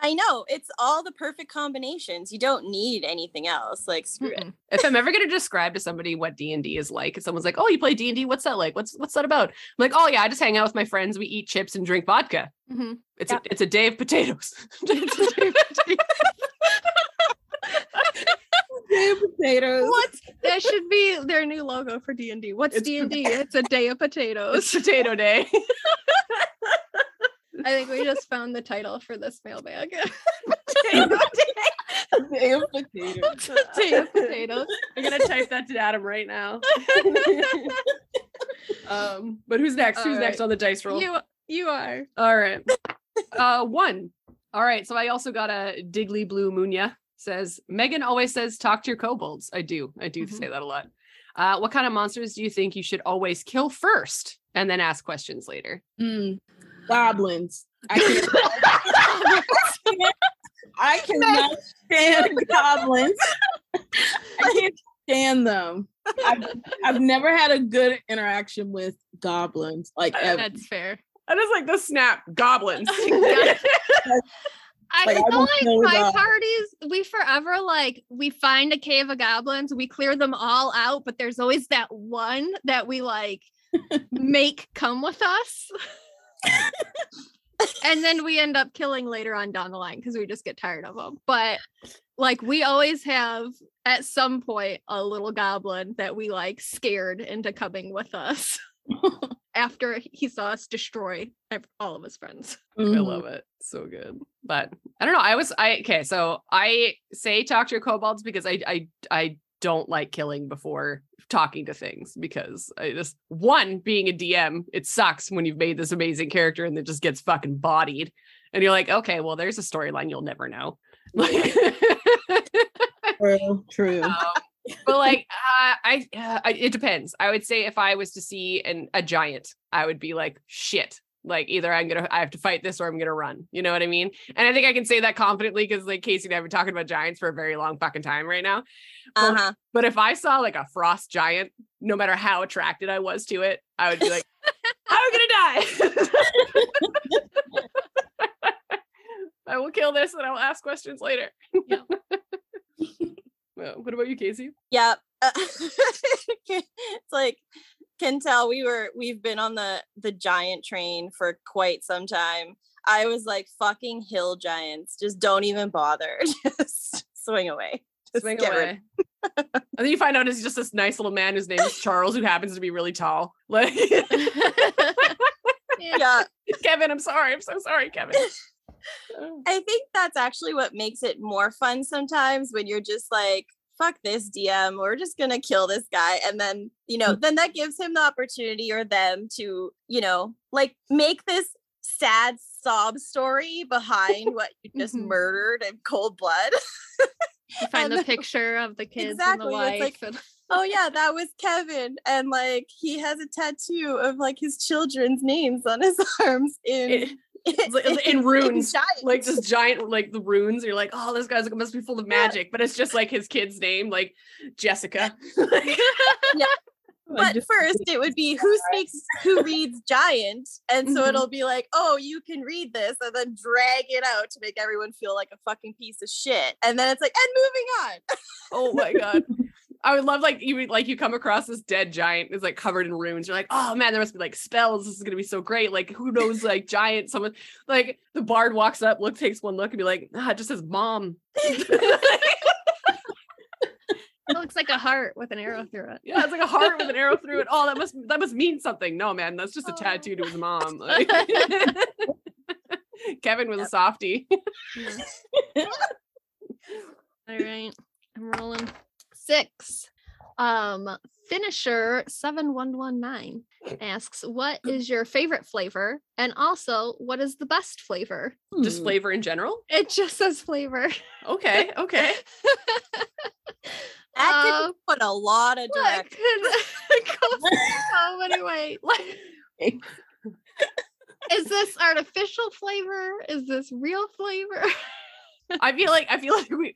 S4: I know it's all the perfect combinations. You don't need anything else. Like screw it.
S1: if I'm ever going to describe to somebody what D and D is like, if someone's like, "Oh, you play D and D? What's that like? What's what's that about?" I'm like, "Oh yeah, I just hang out with my friends. We eat chips and drink vodka.
S3: Mhm.
S1: It's
S4: Yeah.
S1: a it's a day of potatoes."
S3: It's day of potatoes.
S2: potatoes.
S3: What? That should be their new logo for D and D. What's
S1: It's
S3: D and D? It's a day of
S1: it's
S3: potatoes.
S1: potato day.
S3: I think we just found the title for this mailbag.
S1: potato day.
S2: Day of potatoes.
S3: day of potatoes.
S1: I'm gonna type that to Adam right now. um, but who's next? Who's
S3: All
S1: next on the dice roll?
S3: You you are.
S1: All right. Uh one. All right. So I also got a Diggly Blue Munya says Megan always says talk to your kobolds. I do. I do
S3: Mhm.
S1: say that a lot. Uh what kind of monsters do you think you should always kill first and then ask questions later?
S2: Mm, goblins. I can't. I cannot stand goblins. I can't stand them. I've, I've never had a good interaction with goblins, like uh, ever.
S3: That's fair.
S1: I just like the snap goblins.
S3: I
S2: Like,
S3: feel
S2: don't
S3: like my
S2: that.
S3: parties, we forever like we find a cave of goblins, we clear them all out, but there's always that one that we like make come with us. And then we end up killing later on down the line because we just get tired of them. But like we always have at some point a little goblin that we like scared into coming with us after he saw us destroy all of his friends.
S1: I
S2: Mhm.
S1: love it. So good. But I don't know. I was I okay, so I say talk to your kobolds because I I I don't like killing before talking to things because I just one being a DM, it sucks when you've made this amazing character and it just gets fucking bodied. And you're like, okay, well, there's a storyline you'll never know. Like
S2: True, true.
S1: um, but like uh, I, uh, I it depends i would say if i was to see an a giant i would be like shit like either i'm gonna i have to fight this or i'm gonna run you know what i mean? And i think i can say that confidently because like casey and i have been talking about giants for a very long fucking time right now. But-
S4: Uh-huh.
S1: but if i saw like a frost giant no matter how attracted i was to it i would be like i'm gonna die. I will kill this and i will ask questions later.
S3: Yeah.
S1: well, what about you casey?
S4: Yeah Uh, it's like can tell we were we've been on the the giant train for quite some time. I was like fucking hill giants. Just don't even bother. Just swing away. Just
S1: swing away. and then you find out it's just this nice little man whose name is Charles, who happens to be really tall. Like
S4: Yeah.
S1: Kevin, I'm sorry. I'm so sorry, Kevin.
S4: I think that's actually what makes it more fun sometimes when you're just like, fuck this DM, we're just gonna kill this guy. And then, you know, then that gives him the opportunity or them to, you know, like make this sad sob story behind what you just
S3: Mhm.
S4: murdered in cold blood.
S3: You find the picture of the kids
S4: Exactly,
S3: and the
S4: it's like-
S3: and-
S4: oh yeah, that was Kevin. And like he has a tattoo of like his children's names on his arms in
S1: It- in runes, like this giant, like the runes. You're like, oh, this guy's like, must be full of
S4: Yeah.
S1: magic, but it's just like his kid's name, like Jessica.
S4: but first it would be who speaks who reads giant and so
S3: Mhm.
S4: it'll be like oh you can read this and then drag it out to make everyone feel like a fucking piece of shit and then it's like and moving on
S1: oh my god. I would love like you like you come across this dead giant is like covered in runes. You're like, oh man, there must be like spells. This is gonna be so great. Like who knows, like giant. Someone like the bard walks up, look, takes one look, and be like, ah, it just says mom.
S3: It looks like a heart with an arrow through it.
S1: yeah, it's like a heart with an arrow through it. Oh, that must that must mean something. No, man, that's just a tattoo to his mom. Like- Kevin was a softie.
S3: Yeah. All right. I'm rolling six. Um, finisher 7119 asks, What is your favorite flavor? And also, what is the best flavor?
S1: Just
S2: Hmm.
S1: flavor in general.
S3: It just says flavor.
S1: Okay, okay.
S4: that
S3: Uh,
S4: could put a lot of
S3: What
S4: direct
S3: so many ways. Like, is this artificial flavor? Is this real flavor?
S1: I feel like I feel like we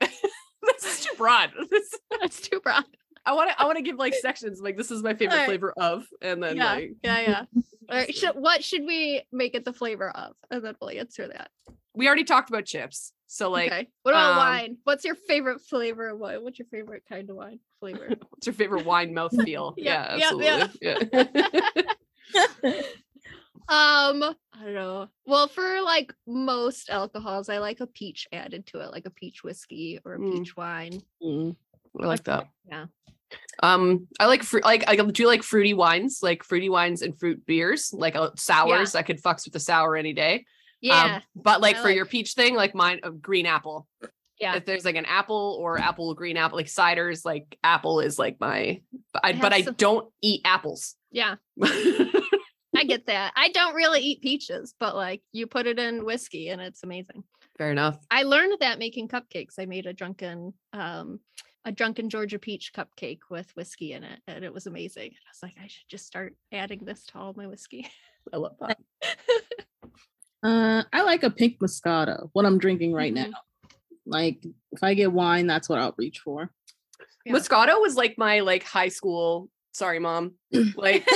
S1: this is too broad. This,
S3: That's too broad.
S1: I want to I want to give like sections like this is my favorite
S3: Alright.
S1: flavor of and then
S3: yeah,
S1: like
S3: yeah, yeah. All right. Should, what should we make it the flavor of? And then we'll answer that.
S1: we already talked about chips. So like
S3: okay. What about
S1: um,
S3: wine? What's your favorite flavor of wine? What's your favorite kind of wine flavor?
S1: what's your favorite wine mouth feel?
S3: Yeah,
S1: yeah,
S3: yeah,
S1: absolutely. Yeah.
S3: Um, I don't know. Well, for like most alcohols, I like a peach added to it, like a peach whiskey or a
S1: Mm.
S3: peach wine.
S2: Mm.
S1: I like that.
S3: Yeah.
S1: Um, I like fruit. Like I do like fruity wines, like fruity wines and fruit beers, like uh, sours. I could fucks with a sour any day. Um,
S3: Yeah.
S1: but like
S3: I
S1: for your peach thing, like mine, uh, green apple.
S3: Yeah.
S1: If there's like an apple or apple green apple, like ciders, like apple is like my. But I,
S3: I
S1: but I
S3: some-
S1: don't eat apples.
S3: yeah. I get that. I don't really eat peaches, but like you put it in whiskey and it's amazing.
S1: Fair enough.
S3: I learned that making cupcakes. I made a drunken um a drunken Georgia peach cupcake with whiskey in it and it was amazing. I was like I should just start adding this to all my whiskey.
S1: I love that.
S2: Uh, I like a pink Moscato. What I'm drinking right
S3: Mhm.
S2: now. Like if I get wine, that's what I'll reach for.
S3: Yeah.
S1: Moscato was like my like high school. Sorry, mom. Like.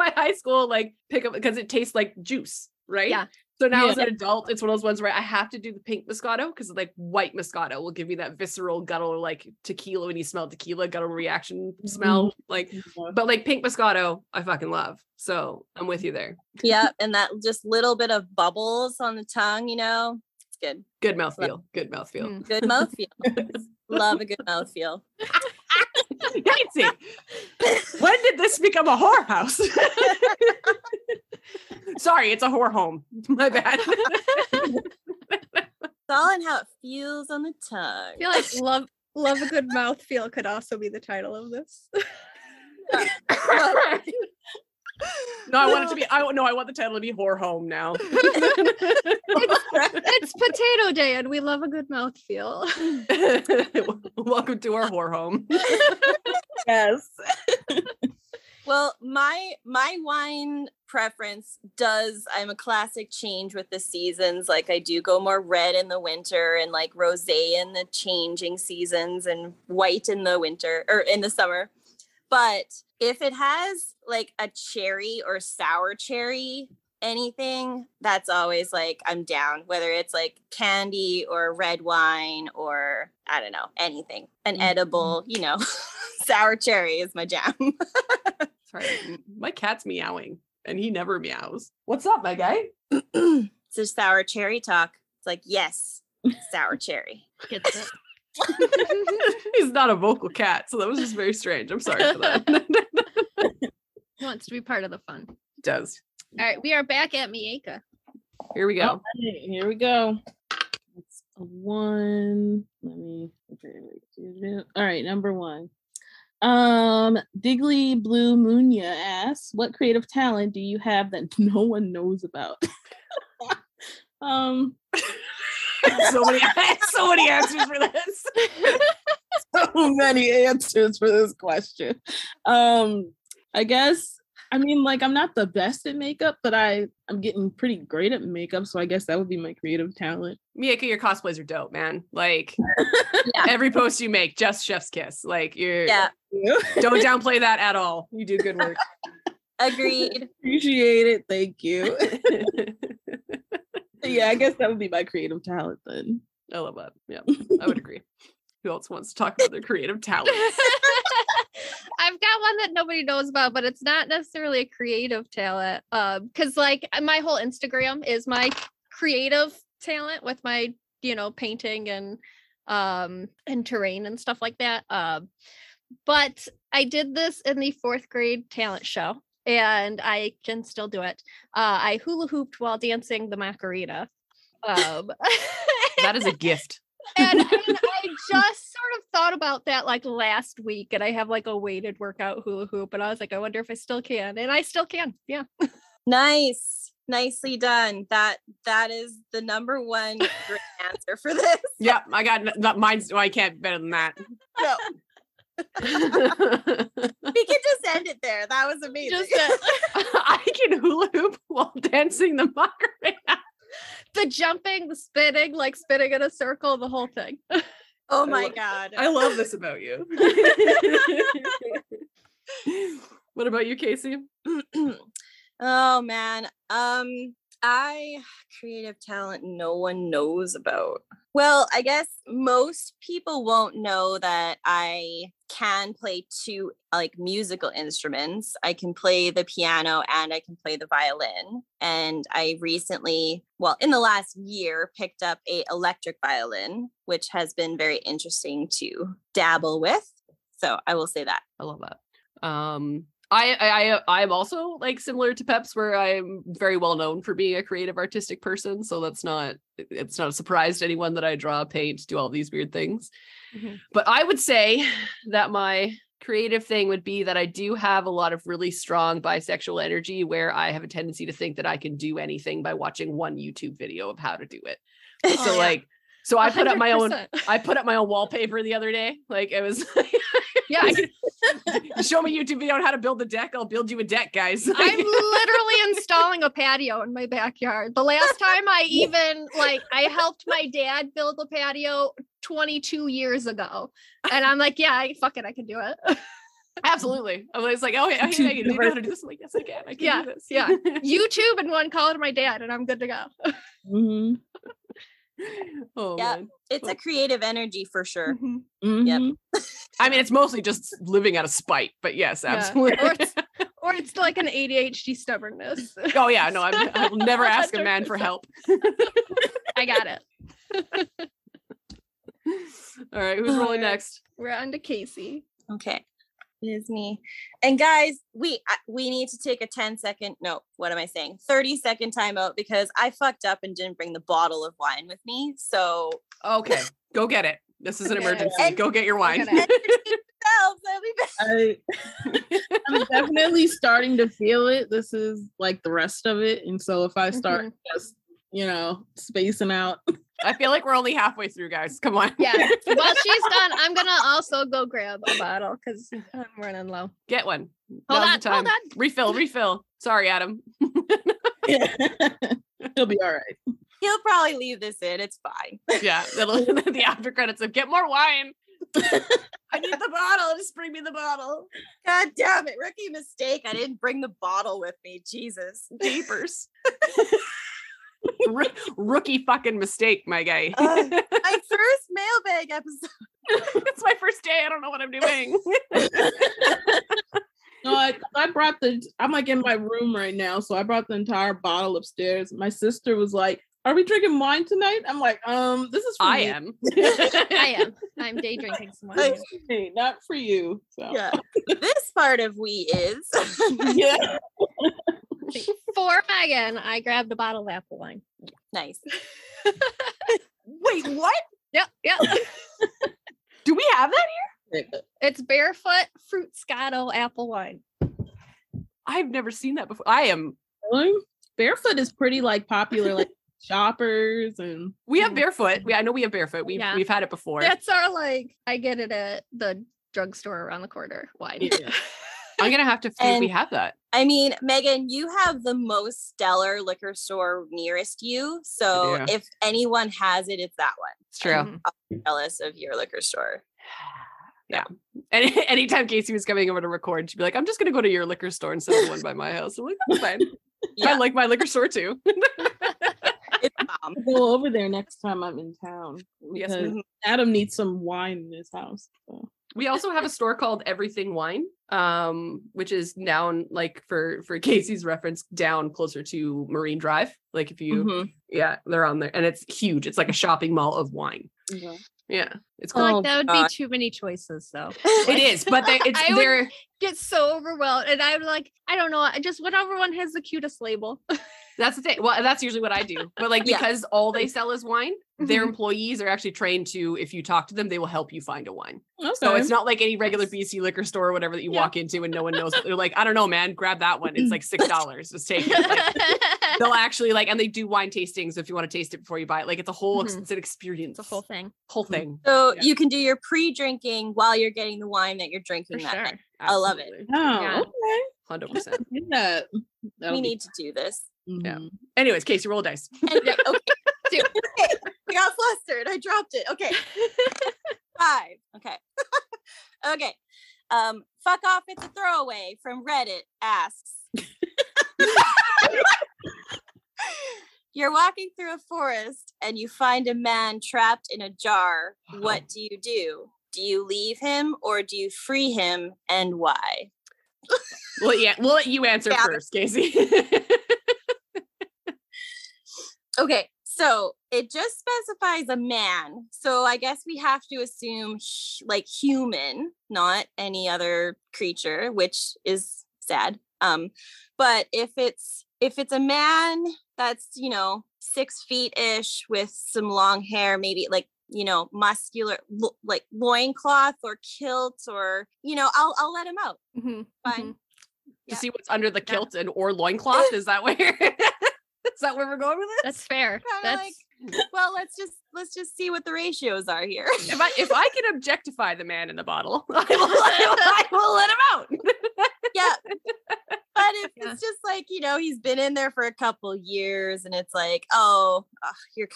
S1: Well, it's like my high school like pick up because it tastes like juice, right?
S3: Yeah.
S1: So now
S2: Yeah.
S1: as an adult, it's one of those ones where I have to do the pink Moscato because like white Moscato will give me that visceral guttural like tequila when you smell tequila guttural reaction smell. Like, but like pink Moscato, I fucking love. So I'm with you there.
S4: Yep. And that just little bit of bubbles on the tongue, you know, it's good.
S1: Good mouthfeel. Good mouthfeel.
S3: Mm.
S4: Good mouthfeel. Love a good mouthfeel.
S1: Nancy, when did this become a whorehouse? Sorry, it's a whore home. My bad.
S4: It's all in how it feels on the tongue.
S3: I feel like love love a good mouth feel could also be the title of this.
S1: no, I want it to be. I no, I want the title to be "Whore Home" now.
S3: it's potato day and we love a good mouth feel.
S1: Welcome to our whore home.
S2: yes.
S4: Well, my my wine preference does I'm a classic change with the seasons. Like I do go more red in the winter and like rosé in the changing seasons and white in the winter or in the summer. But if it has like a cherry or sour cherry anything, that's always like I'm down whether it's like candy or red wine or I don't know, anything. An
S2: Mhm.
S4: edible, you know. sour cherry is my jam.
S1: Sorry, my cat's meowing, and he never meows. What's up, my guy?
S4: it's a sour cherry talk. It's like, yes, sour cherry.
S3: Gets it.
S1: He's not a vocal cat, so that was just very strange. I'm sorry for that.
S3: Wants to be part of the fun.
S1: It does.
S3: All right, we are back at Mieka.
S1: Here we go.
S2: All right, here we go. It's a one. Let me. Okay. All right, number one. Um, Diggly Blue Munya asks, "What creative talent do you have that no one knows about?" um,
S1: so many, so many answers for this.
S2: so many answers for this question. Um, I guess I mean like I'm not the best at makeup, but I I'm getting pretty great at makeup, so I guess that would be my creative talent.
S1: Mieka, your cosplays are dope, man. Like
S4: Yeah.
S1: every post you make, just chef's kiss. Like you're
S4: Yeah,
S1: don't downplay that at all. You do good work.
S4: agreed.
S2: Appreciate it. Thank you. yeah, I guess that would be my creative talent then.
S1: I love that. Yeah, I would agree. Who else wants to talk about their creative talents?
S3: I've got one that nobody knows about, but it's not necessarily a creative talent. Um, because like my whole Instagram is my creative talent with my, you know, painting and um and terrain and stuff like that. Um, but I did this in the fourth grade talent show and I can still do it. Uh I hula hooped while dancing the Macarena. Um
S1: That is a gift.
S3: And, and I just sort of thought about that like last week, and I have like a weighted workout hula hoop, and I was like, I wonder if I still can, and I still can. Yeah,
S4: Nice. Nicely done. That that is the number one great answer for this.
S1: Yeah, I got n- not mine's. Well, I can't better than that.
S4: No, we can just end it there. That was amazing.
S3: just that-
S1: I can hula hoop while dancing the Macarena.
S3: the jumping, the spinning, like spinning in a circle, the whole thing.
S4: oh
S1: I
S4: my
S1: lo-
S4: god.
S1: I love this about you. what about you, Casey?
S4: oh man. Um I creative talent no one knows about. Well, I guess most people won't know that I can play two like musical instruments. I can play the piano and I can play the violin. And I recently, well, in the last year picked up a electric violin, which has been very interesting to dabble with. So, I will say that.
S1: I love that. Um, I I I'm also like similar to Peps, where I'm very well known for being a creative artistic person. So that's not it's not a surprise to anyone that I draw, paint, do all these weird things.
S3: Mhm.
S1: But I would say that my creative thing would be that I do have a lot of really strong bisexual energy where I have a tendency to think that I can do anything by watching one YouTube video of how to do it.
S3: Oh,
S1: so
S3: yeah.
S1: like so I put up my own I put up my own wallpaper the other day. Like it was
S3: Yeah, I can,
S1: show me YouTube video on how to build a deck, I'll build you a deck, guys.
S3: I'm literally installing a patio in my backyard. The last time I even like I helped my dad build a patio 22 years ago. And I'm like, yeah, I, fuck it, I can do it.
S1: Absolutely. I was like, oh, yeah, hey,
S2: Two
S1: Megan, do you know how to do this? I'm like, yes, I can. I can
S3: Yeah,
S1: do this.
S3: yeah. YouTube and one call to my dad, and I'm good to go.
S2: Mhm,
S1: oh,
S4: Yeah.
S1: man.
S4: It's a creative energy for sure.
S3: Mhm.
S2: mhm.
S1: I mean, it's mostly just living out of spite, but yes,
S3: Yeah.
S1: absolutely.
S3: Or it's, or it's like an ADHD stubbornness.
S1: oh, yeah. No, I'm, I will never ask a man for help.
S3: I got it.
S1: All right. Who's rolling
S3: Alright.
S1: next?
S3: We're on to Casey.
S4: Okay. It is me. And guys, we we need to take a 10 second no, what am I saying? 30 second timeout because I fucked up and didn't bring the bottle of wine with me. So
S1: Okay. Go get it. This is an emergency.
S4: And-
S1: Go get your wine.
S4: I'll be back.
S2: I, I'm definitely starting to feel it. This is like the rest of it, and so if I start
S3: Mhm.
S2: just you know spacing out,
S1: I feel like we're only halfway through, guys. Come on.
S3: Yeah. While she's done, I'm gonna also go grab a bottle because I'm running low.
S1: Get one.
S3: Hold
S1: Now's
S3: on, hold on.
S1: Refill, refill. Sorry, Adam.
S2: He'll be all right.
S4: He'll probably leave this in. It's fine.
S1: Yeah. That'll, the after credits of get more wine. I need the bottle. Just bring me the bottle.
S4: God damn it. Rookie mistake. I didn't bring the bottle with me. Jesus.
S1: Jeepers. Roo- rookie fucking mistake, my guy.
S4: Uh, My first mailbag episode.
S1: it's my first day. I don't know what I'm doing.
S2: No, I, I brought the. I'm like in my room right now, so I brought the entire bottle upstairs. My sister was like, "Are we drinking wine tonight?" I'm like, "Um, this is for
S1: I
S2: me.
S1: am.
S3: I am. I'm day drinking some wine.
S4: Like,
S2: Hey, not for you." So
S4: Yeah. this part of we is.
S2: yeah.
S3: For Megan, I grabbed a bottle of apple wine.
S4: nice.
S1: Wait, what?
S3: Yep, yep.
S1: Do we have that here?
S3: it's barefoot Fruitscato apple wine.
S1: I've never seen that before. I am.
S2: Really? Barefoot is pretty like popular, like shoppers and
S1: We have barefoot. We, I know we have barefoot. We've
S3: Yeah.
S1: we've had it before.
S3: That's our like I get it at the drugstore around the corner wine.
S2: yeah.
S1: I'm gonna have to see if we have that.
S4: I mean, Megan, you have the most stellar liquor store nearest you. So
S1: do.
S4: if anyone has it, it's that one.
S1: It's true.
S3: Mhm.
S4: Jealous of your liquor store.
S1: yeah. And anytime Casey was coming over to record, she'd be like, "I'm just gonna go to your liquor store instead of the one by my house." I'm like, "That's fine. I like my liquor store too."
S4: It's bomb.
S2: go over there next time I'm in town.
S1: Yes,
S2: because. Adam needs some wine in his house. So.
S1: We also have a store called Everything Wine, um, which is down like for for Casey's reference, down closer to Marine Drive. Like if you,
S4: Mhm.
S1: yeah, they're on there, and it's huge. It's like a shopping mall of wine.
S2: Yeah.
S1: Yeah, it's cool.
S2: Oh,
S3: like that would
S4: God.
S3: be too many choices though.
S1: It is, but they, it's
S3: I would-
S1: they're
S3: Get so overwhelmed. And I'm like, I don't know. I just whatever one has the cutest label.
S1: That's the thing. Well, that's usually what I do. But like
S4: Yeah.
S1: because all they sell is wine, their
S3: Mhm.
S1: employees are actually trained to, if you talk to them, they will help you find a wine.
S2: Okay.
S1: So it's not like any regular BC liquor store or whatever that you
S3: Yeah.
S1: walk into and no one knows. They're like, I don't know, man, grab that one. It's like six dollars. Just take it. Like, they'll actually like, and they do wine tastings if you want to taste it before you buy it. Like it's a whole, ex-
S3: Mhm.
S1: it's an experience.
S3: it's a whole thing.
S1: whole thing.
S4: So
S1: Yeah.
S4: you can do your pre-drinking while you're getting the wine that you're drinking
S3: For
S4: that
S3: sure.
S4: night. I love it.
S2: Oh,
S3: Yeah.
S2: okay.
S1: Hundred percent.
S2: Did that. That'll
S4: we
S2: be-
S4: need to do this.
S1: Yeah.
S2: Mhm.
S1: Anyways, Casey, roll dice.
S4: Okay.
S3: Two.
S4: okay. I got flustered. I dropped it. Okay. Five. Okay. okay. Um, fuck off, it's a throwaway from Reddit asks. You're walking through a forest and you find a man trapped in a jar. What do you do? Do you leave him or do you free him and why?
S1: Well, yeah, we'll let you answer
S4: Yeah.
S1: first, Casey.
S4: Okay, so it just specifies a man. So I guess we have to assume sh- like human, not any other creature, which is sad. Um, but if it's if it's a man that's you know six feet ish with some long hair, maybe like you know muscular lo- like loincloth or kilt or you know I'll I'll let him out.
S3: Mhm,
S4: Fine.
S3: mhm.
S1: to see what's under the kilt and or loincloth. Is that where is that where we're going with it?
S3: That's fair.
S4: Kinda
S3: That's
S4: Well, let's just let's just see what the ratios are here.
S1: If I if I can objectify the man in the bottle, I will, I will let him out.
S4: yeah. But if
S3: Yeah.
S4: it's just like, you know, he's been in there for a couple years and it's like, oh, ugh, you're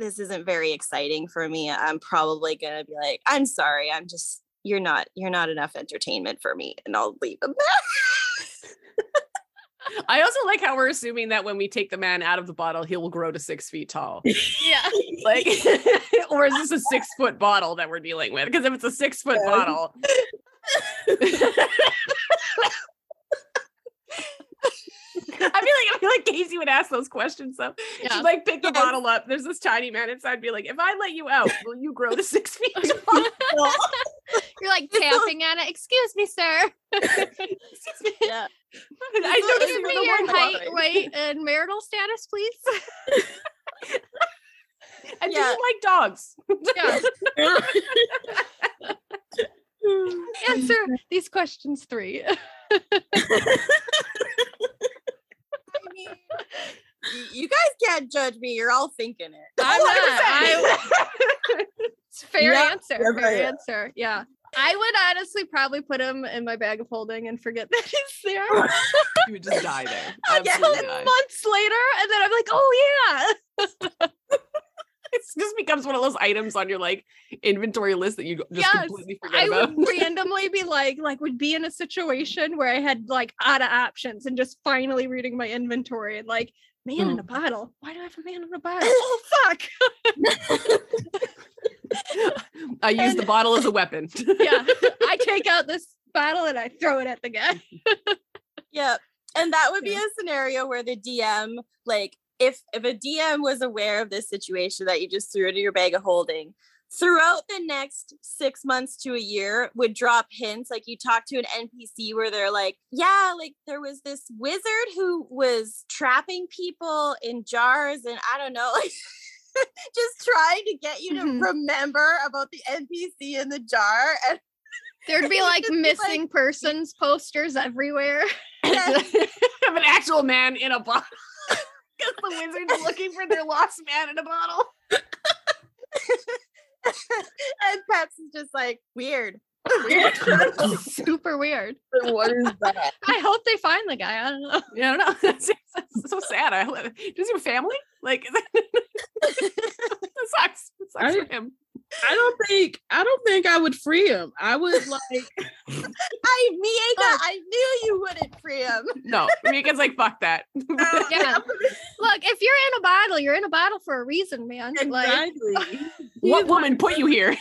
S4: this isn't very exciting for me. I'm probably going to be like, I'm sorry. I'm just, you're not you're not enough entertainment for me and I'll leave him.
S1: I also like how we're assuming that when we take the man out of the bottle, he will grow to six feet tall.
S3: Yeah.
S1: Like, or is this a six foot bottle that we're dealing with? Because if it's a six foot
S2: Yeah.
S1: bottle, I feel like I feel like Casey would ask those questions. So
S3: Yeah.
S1: she'd like pick the
S4: Yes.
S1: bottle up. There's this tiny man inside. Be like, if I let you out, will you grow to six feet tall?
S3: You're like tapping at it. Excuse me, sir.
S1: Excuse me.
S4: yeah.
S1: I noticed you
S3: me your height, weight, and marital status, please.
S1: Do
S4: Yeah.
S1: you like dogs?
S3: Yeah. Answer these questions three.
S4: I mean, y- you guys can't judge me. You're all thinking it.
S3: I'm not. I,
S1: 100%.
S3: it's fair
S2: Yeah,
S3: answer.
S2: yeah,
S3: Fair
S2: yeah.
S3: answer. Yeah. I would honestly probably put him in my bag of holding and forget that he's there.
S1: you would just die there.
S4: Yeah.
S1: Absolutely
S3: And
S1: die.
S3: months later, and then I'm like, oh yeah.
S1: It just becomes one of those items on your like inventory list that you just
S3: Yes,
S1: completely forget
S3: I
S1: about.
S3: would randomly be like, like would be in a situation where I had like out of options and just finally reading my inventory and like, man in a mm. bottle. Why do I have a man in a bottle? Oh fuck.
S1: I use the bottle as a weapon.
S3: yeah. I take out this bottle and I throw it at the guy.
S4: Yeah. And that would be
S3: Yeah.
S4: a scenario where the DM, like, if if a DM was aware of this situation that you just threw into your bag of holding, throughout the next six months to a year, would drop hints. Like you talk to an NPC where they're like, Yeah, like there was this wizard who was trapping people in jars, and I don't know, like just trying to get you to
S3: Mhm.
S4: remember about the NPC in the jar. And
S3: There'd be like
S4: Just be like-
S3: missing persons posters everywhere.
S1: of an actual man in a bottle. Because the wizard's looking for their lost man in a bottle.
S4: And is just like, weird.
S3: Super weird.
S2: what is that?
S3: I hope they find the guy. I don't know.
S1: Yeah, I don't know. That's, that's so sad. I, does he have a family? Like, that sucks. It sucks
S2: I-
S1: for him.
S2: I don't think I don't think I would free him. I would like
S4: I, Mieka, I knew you wouldn't free him.
S1: No, Mieka's like, fuck that.
S3: Yeah. Look, if you're in a bottle, you're in a bottle for a reason, man. Like
S2: exactly.
S1: what woman put you here?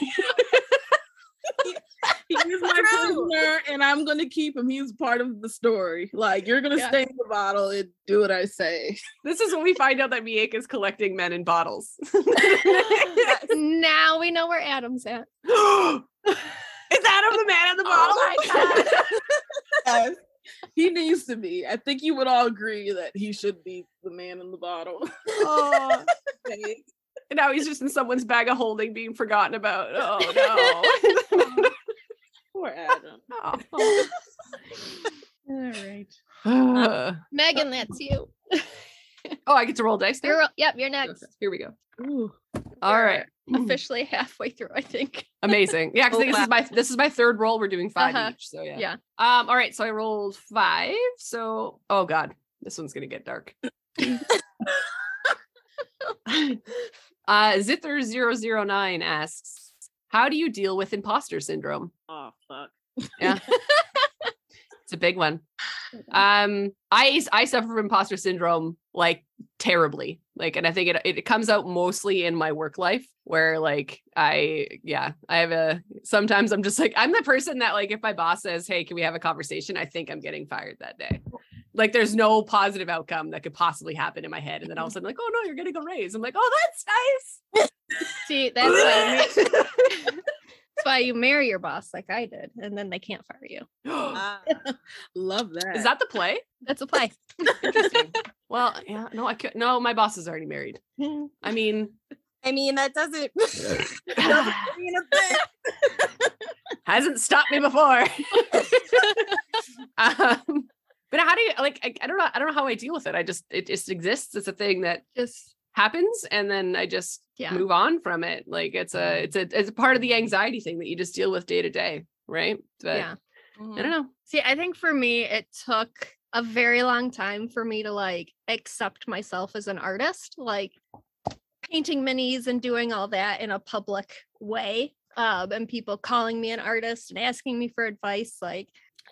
S2: He is my
S4: True.
S2: prisoner, and I'm gonna keep him. He's part of the story. Like you're gonna
S3: Yeah.
S2: stay in the bottle and do what I say.
S1: This is when we find out that Mieka's collecting men in bottles.
S3: now we know where Adam's at.
S1: Is Adam the man in the oh bottle?
S4: Oh my God.
S2: Yes. He needs to be. I think you would all agree that he should be the man in the bottle.
S1: Oh. And now he's just in someone's bag of holding, being forgotten about. Oh no.
S2: Poor Adam.
S1: Oh.
S2: All right.
S1: Uh,
S3: Megan, that's you.
S1: oh, I get to roll dice now?
S3: You're yep, you're next.
S1: Okay, Here we go.
S2: Ooh.
S1: All
S3: You're
S1: right.
S3: Officially halfway through, I think.
S1: Amazing. Yeah, because
S4: Oh,
S1: this is my this is my third roll. We're doing 5
S3: Uh-huh.
S1: each. So yeah.
S3: Yeah.
S1: Um, all right. So I rolled five. So oh god, this one's gonna get dark. Uh Zither009 asks, How do you deal with imposter syndrome?
S2: Oh fuck.
S1: Yeah. it's a big one. Um, I I suffer from imposter syndrome like terribly. Like, and I think it it comes out mostly in my work life where like I yeah, I have a sometimes I'm just like I'm the person that like if my boss says, Hey, can we have a conversation? I think I'm getting fired that day. Like there's no positive outcome that could possibly happen in my head. And then all of a sudden, like, oh no, you're getting a raise. I'm like, oh, that's nice.
S3: See, that's why, you, that's why you marry your boss like I did, and then they can't fire you.
S4: Ah.
S2: Love that.
S1: Is that the play?
S3: That's a play.
S1: Interesting. well, yeah, no, I could no, my boss is already married. I mean,
S4: I mean, that doesn't doesn't mean a thing.
S1: hasn't stopped me before. um, but how do you like? I, I don't know. I don't know how I deal with it. I just it just exists. It's a thing that
S3: Just
S1: happens, and then I just
S3: yeah.
S1: move on from it. Like it's a it's a it's a part of the anxiety thing that you just deal with day to day, right? But
S3: Yeah.
S1: I don't know.
S3: See, I think for me, it took a very long time for me to like accept myself as an artist, like painting minis and doing all that in a public way. um, and people calling me an artist and asking me for advice. Like,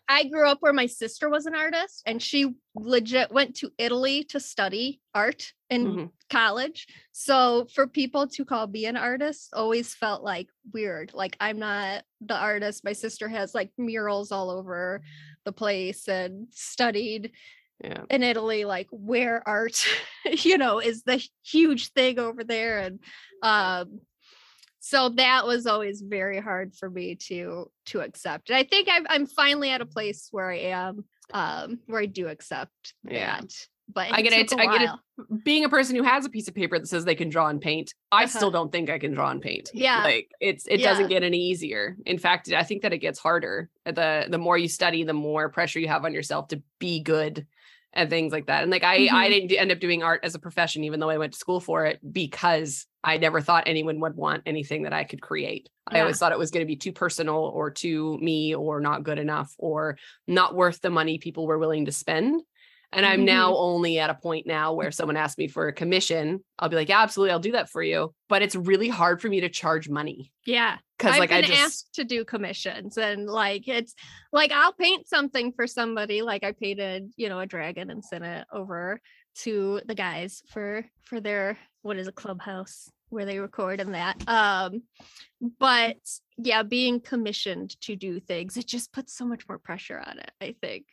S3: I grew up where my sister was an artist and she legit went to Italy to study art in
S1: Mhm.
S3: college. So for people to call me an artist always felt like weird. Like I'm not the artist. My sister has like murals all over the place and studied
S1: Yeah.
S3: in Italy, like where art, you know, is the huge thing over there. And um so that was always very hard for me to to accept. And I think I'm I'm finally at a place where I am um where I do accept
S1: Yeah.
S3: that. But
S1: I get it, I get it. Being a person who has a piece of paper that says they can draw and paint, I
S3: Uh-huh.
S1: still don't think I can draw and paint.
S3: Yeah.
S1: Like it's it
S3: Yeah.
S1: doesn't get any easier. In fact, I think that it gets harder. The the more you study, the more pressure you have on yourself to be good and things like that. And like I I
S3: Mhm.
S1: didn't end up doing art as a profession even though I went to school for it because I never thought anyone would want anything that I could create. I always thought it was going to be too personal or too me or not good enough or not worth the money people were willing to spend. And I'm now only at a point now where someone asks me for a commission, I'll be like, yeah, absolutely, I'll do that for you. But it's really hard for me to charge money
S3: Yeah.
S1: because
S3: I've
S1: like I
S3: been
S1: just
S3: asked to do commissions and like it's like I'll paint something for somebody. Like I painted, you know, a dragon and sent it over to the guys for for their what is a clubhouse where they record and that. Um but yeah, being commissioned to do things, it just puts so much more pressure on it, I think.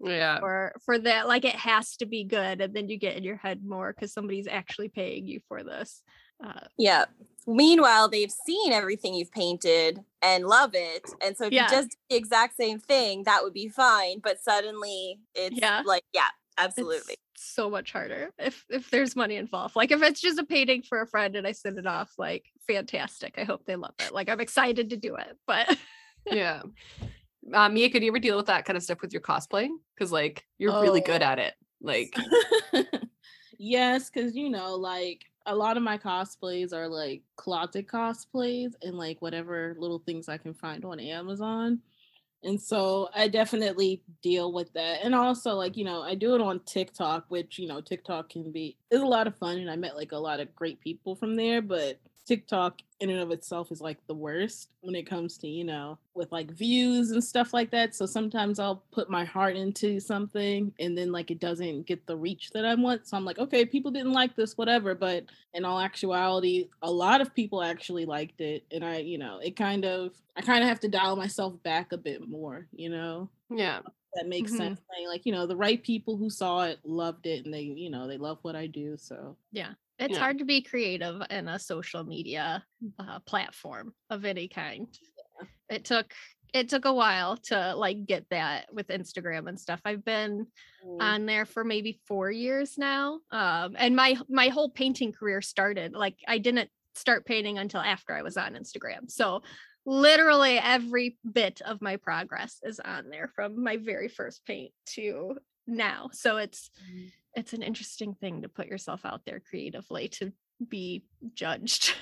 S1: Yeah.
S3: For for that, like it has to be good, and then you get in your head more because somebody's actually paying you for this. Uh,
S4: Yeah. Meanwhile, they've seen everything you've painted and love it. And so if
S3: Yeah.
S4: you just do the exact same thing, that would be fine. But suddenly it's
S3: Yeah.
S4: like, yeah, absolutely.
S3: it's so much harder if if there's money involved. Like if it's just a painting for a friend and I send it off, like fantastic. I hope they love it. Like I'm excited to do it. But
S1: yeah. Uh, Mia, could you ever deal with that kind of stuff with your cosplay? Because like you're really good
S2: Oh.
S1: at it. Like
S2: yes, because you know, like a lot of my cosplays are like closet cosplays and like whatever little things I can find on Amazon. And so I definitely deal with that. And also like, you know, I do it on TikTok, which, you know, TikTok can be is a lot of fun and I met like a lot of great people from there, but TikTok in and of itself is like the worst when it comes to, you know, with like views and stuff like that. So sometimes I'll put my heart into something and then like it doesn't get the reach that I want. So I'm like, okay, people didn't like this, whatever. But in all actuality, a lot of people actually liked it. And I, you know, it kind of, I kind of have to dial myself back a bit more, you know?
S1: yeah.
S2: That makes
S3: Mhm.
S2: sense. Like, like, you know, the right people who saw it loved it and they, you know, they love what I do. So
S3: it's
S1: Yeah.
S3: hard to be creative in a social media uh, platform of any kind. It took it took a while to like get that with Instagram and stuff. I've been on there for maybe four years now. Um, and my my whole painting career started like I didn't start painting until after I was on Instagram. So literally every bit of my progress is on there from my very first paint to now. So it's it's an interesting thing to put yourself out there creatively to be judged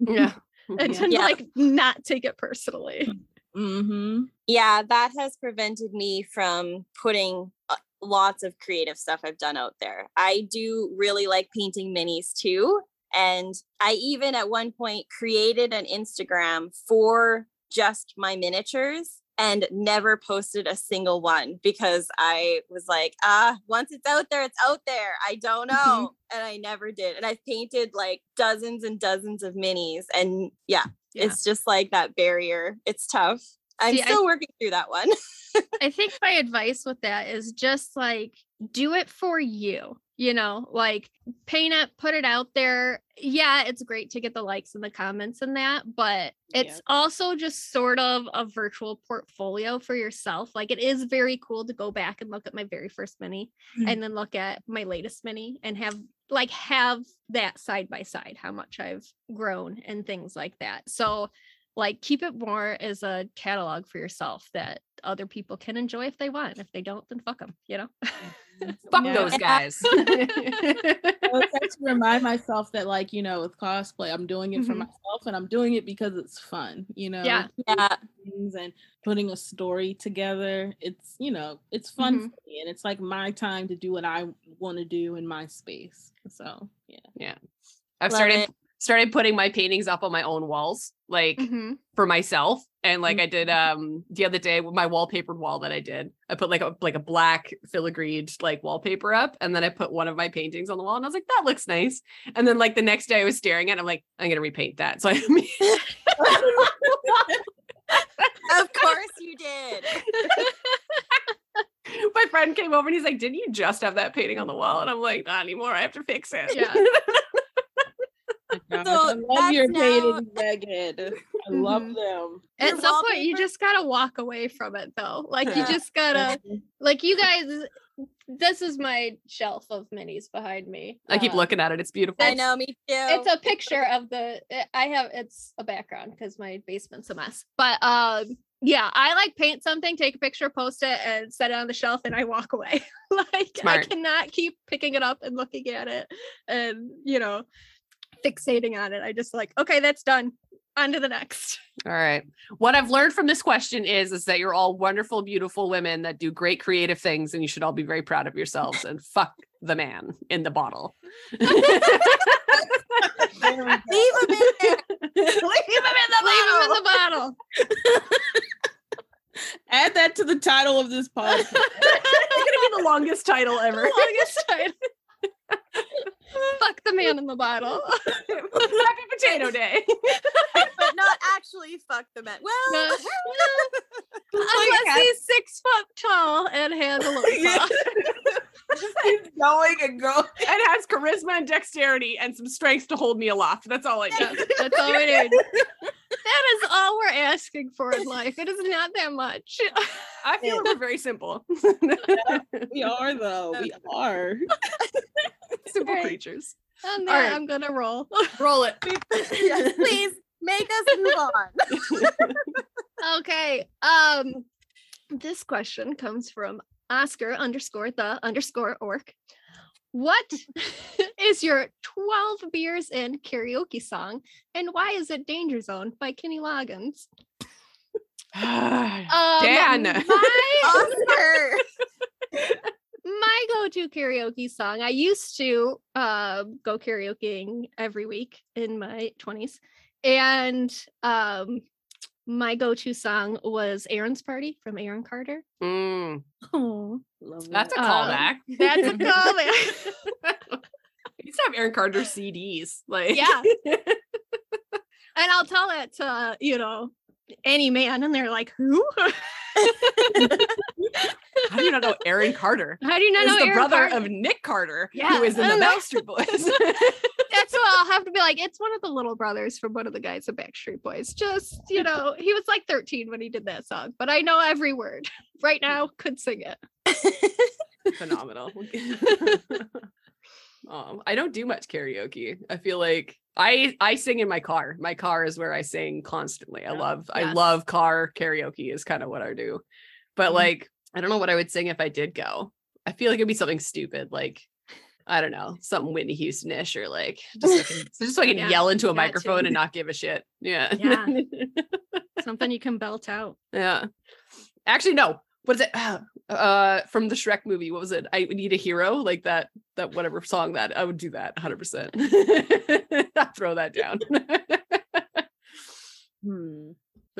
S1: Yeah.
S3: and to
S4: Yeah.
S3: like not take it personally.
S2: mm-hmm.
S4: yeah, that has prevented me from putting uh, lots of creative stuff I've done out there. I do really like painting minis too. And I even at one point created an Instagram for just my miniatures and never posted a single one because I was like, ah, once it's out there, it's out there. I don't know. And I never did. And I've painted like dozens and dozens of minis. And yeah,
S3: Yeah.
S4: it's just like that barrier. It's tough. I'm
S3: See, I-
S4: still working through that one.
S3: I think my advice with that is just like do it for you. You know, like paint it, put it out there. Yeah, it's great to get the likes and the comments and that, but it's
S2: Yeah.
S3: also just sort of a virtual portfolio for yourself. Like it is very cool to go back and look at my very first mini
S2: Mm.
S3: and then look at my latest mini and have like have that side by side how much I've grown and things like that. So like keep it more as a catalog for yourself that other people can enjoy if they want. If they don't, then fuck them, you know?
S1: Fuck
S2: Yeah.
S1: those guys.
S2: well, it's nice to remind myself that, like, you know, with cosplay, I'm doing it for
S3: Mhm.
S2: myself and I'm doing it because it's fun, you know?
S3: Yeah.
S4: Yeah.
S2: things And putting a story together. It's, you know, it's fun
S3: Mhm.
S2: for me and it's like my time to do what I want to do in my space. So, yeah. yeah.
S1: I've
S4: Love
S1: started
S4: it.
S1: Started putting my paintings up on my own walls, like
S3: Mhm.
S1: for myself. And like I did
S2: Mm-hmm.
S1: um the other day with my wallpapered wall that I did. I put like a like a black filigreed like wallpaper up and then I put one of my paintings on the wall and I was like, that looks nice. And then like the next day I was staring at it, I'm like, I'm gonna repaint that. So I
S4: of course you did.
S1: my friend came over and he's like, Didn't you just have that painting on the wall? And I'm like, not anymore. I have to fix it.
S3: Yeah.
S2: Gosh,
S4: So
S2: I love your
S4: that's now-
S2: paintings, Megan. I love
S3: Mhm.
S2: them.
S3: At
S4: Your
S3: some point, you just gotta walk away from it, though. Like you just gotta, like you guys. This is my shelf of minis behind me.
S1: I keep
S3: Uh,
S1: looking at it. It's beautiful.
S4: I know, me too.
S3: It's a picture of the. eh, I have it's a background because my basement's a mess. But um, yeah, I like paint something, take a picture, post it, and set it on the shelf, and I walk away. like
S1: Smart.
S3: I cannot keep picking it up and looking at it, and you know, fixating on it. I just like, okay, that's done. On to the next.
S1: All right. What I've learned from this question is is that you're all wonderful, beautiful women that do great creative things, and you should all be very proud of yourselves and fuck the man in the bottle.
S4: Leave him in there.
S1: Leave him in the
S3: Leave them in
S1: bottle.
S3: the bottle.
S2: Add that to the title of this podcast.
S1: It's gonna be the longest title ever.
S3: Longest time. Fuck the man in the bottle.
S1: Happy Potato Day.
S4: but not actually fuck the men. Well,
S3: No. Unless he's six foot tall and has a little
S2: Yeah.
S3: claw.
S2: Just keeps going and going.
S1: and has charisma and dexterity and some strength to hold me aloft. That's all I
S3: Yeah,
S1: need.
S3: that's all we need. That is all we're asking for in life. It is not that much.
S1: I feel like we're very simple.
S2: We are though. We are.
S1: simple
S3: Right.
S1: Creatures.
S3: On
S1: All right.
S3: I'm gonna roll.
S1: Roll it.
S4: please make us move on.
S3: Okay. Um, this question comes from Oscar underscore the underscore orc. What is your 12 beers in karaoke song and why is it Danger Zone by Kenny Loggins? Um,
S1: Dan.
S3: My,
S4: Oscar.
S3: My go-to karaoke song. I used to uh, go karaokeing every week in my 20s. And um, my go-to song was Aaron's Party from Aaron Carter.
S1: Mm,
S2: Oh,
S1: that's a
S3: Um,
S1: callback.
S3: That's a callback.
S1: I used to have Aaron Carter CDs. Like
S3: Yeah. and I'll tell it to, you know, any man, and they're like, who?
S1: How do you not know Aaron Carter?
S3: How do you not know
S1: the
S3: Aaron
S1: brother
S3: Carter?
S1: of Nick Carter,
S3: Yeah,
S1: who is in the. Backstreet Boys.
S3: That's what I'll have to be like. It's one of the little brothers from one of the guys of Backstreet Boys. Just, you know, he was like 13 when he did that song, but I know every word right now, could sing it.
S1: Phenomenal. Um, I don't do much karaoke. I feel like I I sing in my car. My car is where I sing constantly. I
S2: Yeah.
S1: love I love car karaoke is kind of what I do. But
S2: Mhm.
S1: like I don't know what I would sing if I did go. I feel like it'd be something stupid like I don't know, something Whitney Houston-ish or like just so I can, just so I can
S3: Yeah,
S1: yell into a microphone and not give a shit. Yeah.
S3: Yeah. Something you can belt out.
S1: Yeah. Actually, no. What is it? Uh, from the Shrek movie. What was it? I need a hero. Like that. That whatever song that I would do that 100. percent Throw that down.
S2: Hmm.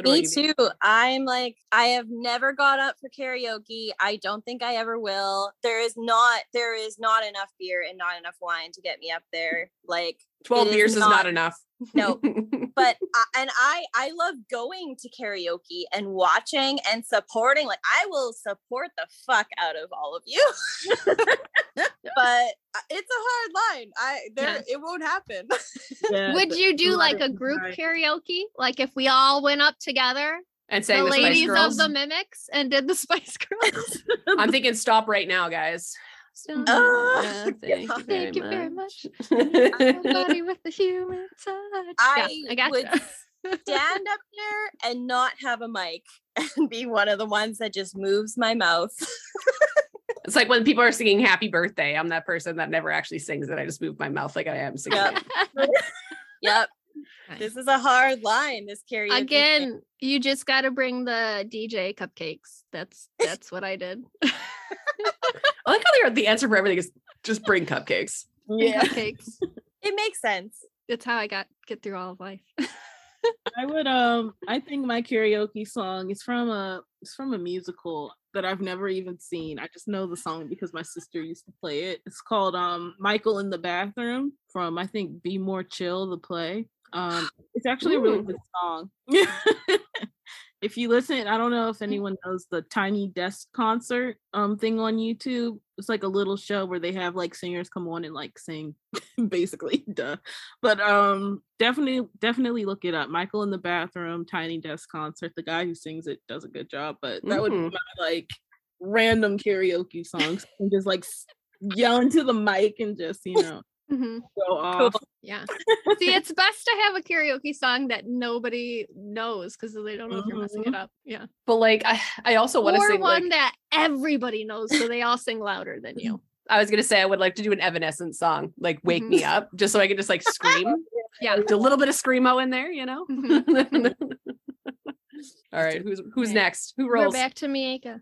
S4: Me
S1: you,
S4: too. I'm like, I have never got up for karaoke. I don't think I ever will. There is not, there is not enough beer and not enough wine to get me up there. Like,
S1: Twelve
S4: it is
S1: beers is not
S4: not-
S1: enough.
S4: No, but I, and I, I love going to karaoke and watching and supporting. Like, I will support the fuck out of all of you. but uh, it's a hard line. I there,
S3: Yes.
S4: it won't happen.
S2: Yeah,
S3: Would you do like a group
S2: ride.
S3: karaoke? Like if we all went up together,
S1: and saying
S3: the
S1: the, Spice
S3: ladies of the mimics, and did the Spice Girls?
S1: I'm thinking stop right now, guys.
S3: Stop.
S4: Uh,
S1: Yeah, thank you
S3: Thank you very much.
S1: much.
S3: Body with the human touch.
S4: I,
S3: yeah, I got
S4: would stand up there and not have a mic and be one of the ones that just moves my mouth.
S1: it's like when people are singing "Happy Birthday." I'm that person that never actually sings it. I just move my mouth like I am singing.
S4: Yep. Yep.
S3: Nice.
S4: This is a hard line. This karaoke. thing.
S3: Again, you just got to bring the DJ cupcakes. That's that's what I did.
S1: I like how they're- the answer for everything is just bring cupcakes.
S2: Yeah.
S3: cupcakes.
S4: it makes sense.
S3: it's how I got get through all of life.
S2: I would um I think my karaoke song is from a it's from a musical that I've never even seen. I just know the song because my sister used to play it. It's called um Michael in the Bathroom from I think Be More Chill the play. Um it's actually a really good song. if you listen, I don't know if anyone knows the Tiny Desk concert um thing on YouTube. It's like a little show where they have like singers come on and like sing basically duh but um definitely definitely look it up michael in the bathroom tiny desk concert the guy who sings it does a good job but that would be
S1: Mhm.
S2: my like random karaoke songs and just like yell into the mic and just you know
S3: Mhm.
S2: go off
S3: Yeah. See, it's best to have a karaoke song that nobody knows because they don't know if you're messing it up. Yeah.
S1: But like I, I also want to
S3: Or
S1: sing
S3: one
S1: like
S3: that everybody knows, so they all sing louder than you.
S1: I was gonna say I would like to do an Evanescence song, like "Wake
S3: Mhm.
S1: Me Up," just so I can just like scream.
S3: Yeah.
S1: a little bit of screamo in there, you know.
S3: Mhm.
S1: All right, who's who's
S3: Okay.
S1: next? Who
S3: We're
S1: rolls?
S3: back to Mieka.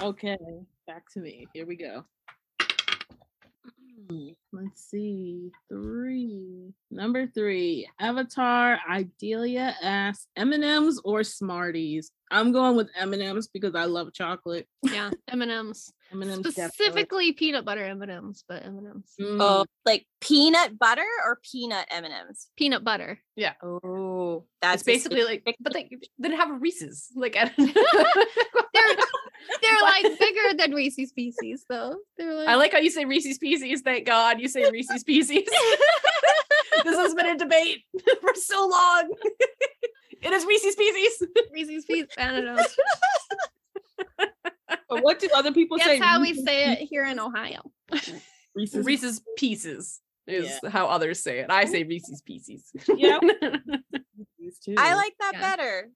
S2: okay back to me here we go let's see three number three avatar idelia asks m&ms or smarties i'm going with m&ms because i love chocolate
S3: Yeah, M and M's.
S2: m&ms definitely.
S3: Specifically peanut butter M and M's, but M and M's.
S2: Mm,
S4: Oh, like peanut butter or peanut M&Ms?
S3: Peanut butter. Yeah.
S4: Oh,
S1: That's
S4: that's
S1: basically like, but they then have a Reese's. Like, I,
S3: They're they're like bigger than Reese's Pieces, though. They're like
S1: I like how you say Reese's Pieces. Thank God you say Reese's Pieces. this has been a debate for so long. it is Reese's Pieces.
S3: Reese's Pieces. I don't know.
S2: But what do other people say?
S3: That's how we
S2: Reese's
S3: say it here in Ohio.
S2: Reese's.
S1: Reese's Pieces is
S2: Yeah.
S1: how others say it. I say Reese's Pieces.
S2: Yeah.
S4: I like that
S3: Yeah.
S4: better.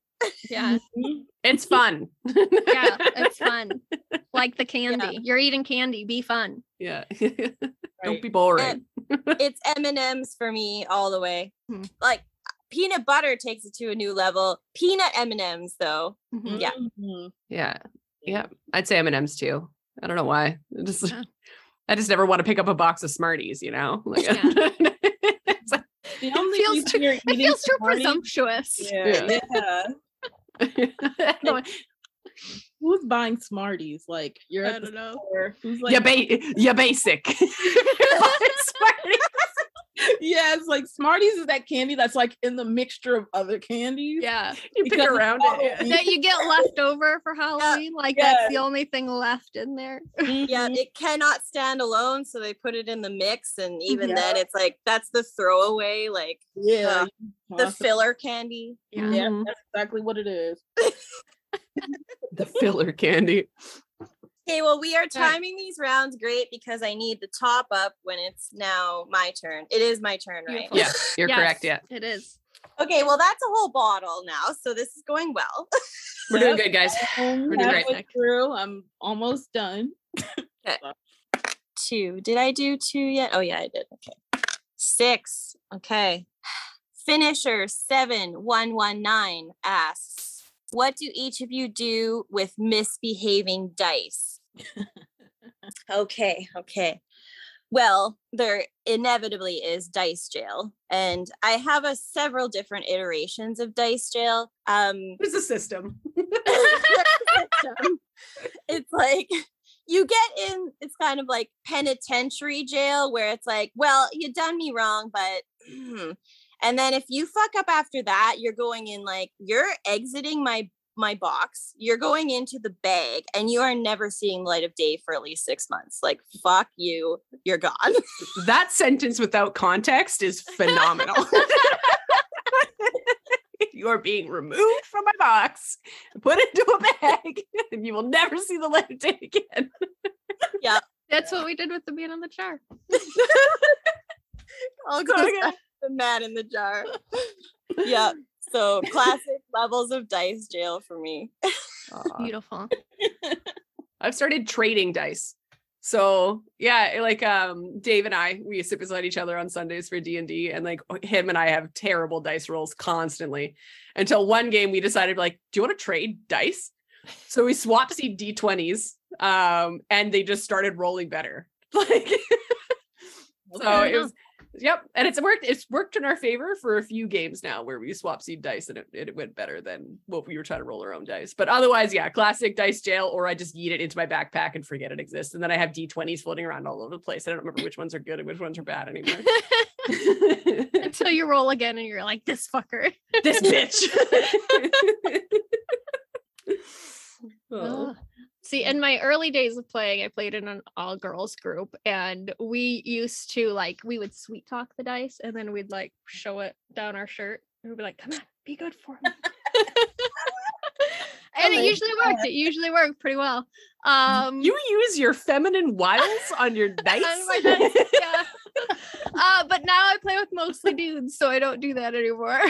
S3: Yeah,
S2: Mhm.
S1: it's fun.
S3: yeah, it's fun. Like the candy. You're eating candy. Be fun.
S1: Yeah. Don't be boring.
S4: it's M&Ms for me all the way.
S3: Hmm.
S4: Like peanut butter takes it to a new level. Peanut M&Ms though.
S3: Mhm.
S4: Yeah.
S2: Mhm.
S1: Yeah. Yeah. I'd say M&M's too. I don't know why. I just
S3: Yeah.
S1: I just never want to pick up a box of Smarties, you know? Like,
S3: Yeah.
S2: The only
S3: feels
S2: reason you're
S3: It feels too presumptuous.
S2: Yeah. yeah. Who's buying Smarties? Like you're
S3: I don't know.
S2: Who's like
S1: you're, ba- you're basic. Smarties.
S2: Yeah, it's like Smarties is that candy that's like in the mixture of other candies.
S3: Yeah.
S1: You pick around it. yeah.
S3: That you get left over for Halloween. Like that's the only thing left in there.
S4: Yeah,
S2: Mhm.
S4: it cannot stand alone, so they put it in the mix, and even
S2: Yeah.
S4: then, it's like that's the throwaway, like
S2: yeah.
S4: uh, the filler candy.
S3: Yeah.
S2: Yeah,
S1: Mhm.
S2: that's exactly what it is.
S1: The filler candy.
S4: Okay, well, we are
S3: Right.
S4: timing these rounds great because I need the top up when it's now my turn. It is my turn, right?
S3: Beautiful.
S1: Yeah, you're correct. Yeah.
S3: It is.
S4: Okay, well, that's a whole bottle now, so this is going well.
S1: We're doing good, guys. We're doing great.
S2: through. I'm almost done.
S4: two. Did I do two yet? Oh, yeah, I did. Okay. Six. Okay. Finisher 7119 asks, What do each of you do with misbehaving dice? okay, okay. Well, there inevitably is dice jail, and I have a several different iterations of dice jail. Um,
S1: There's a system.
S4: it's like you get in it's kind of like penitentiary jail where it's like well you done me wrong but and then if you fuck up after that you're going in like you're exiting my my box you're going into the bag and you are never seeing light of day for at least six months like fuck you you're gone
S1: that sentence without context is phenomenal. you are being removed from my box, put into a bag, and you will never see the light of day again. Yeah.
S3: That's what we did with the man in the jar.
S4: I'll go
S1: Okay.
S4: the man in the jar yeah so classic levels of dice jail for me
S3: Beautiful.
S1: I've started trading dice. So yeah, like um Dave and I, we sit beside each other on Sundays for D and D, and like him and I have terrible dice rolls constantly. Until one game we decided like, do you want to trade dice? So we swapped seed D20s, um, and they just started rolling better. Like so it was Yep, and it's worked. It's worked in our favor for a few games now, where we swap seed dice, and it, it went better than what we were trying to roll our own dice. But otherwise, yeah, classic dice jail, or I just eat it into my backpack and forget it exists, and then I have d20s floating around all over the place. I don't remember which ones are good and which ones are bad anymore.
S3: Until you roll again and you're like, this fucker.
S1: this bitch. Oh.
S3: See, in my early days of playing, I played in an all girls group, and we used to like we would sweet talk the dice, and then we'd like show it down our shirt, and we'd be like, "Come on, be good for me." and it usually worked. It usually worked pretty well. Um,
S1: You use your feminine wiles on your dice?
S3: on dice, yeah. uh, but now I play with mostly dudes, so I don't do that anymore.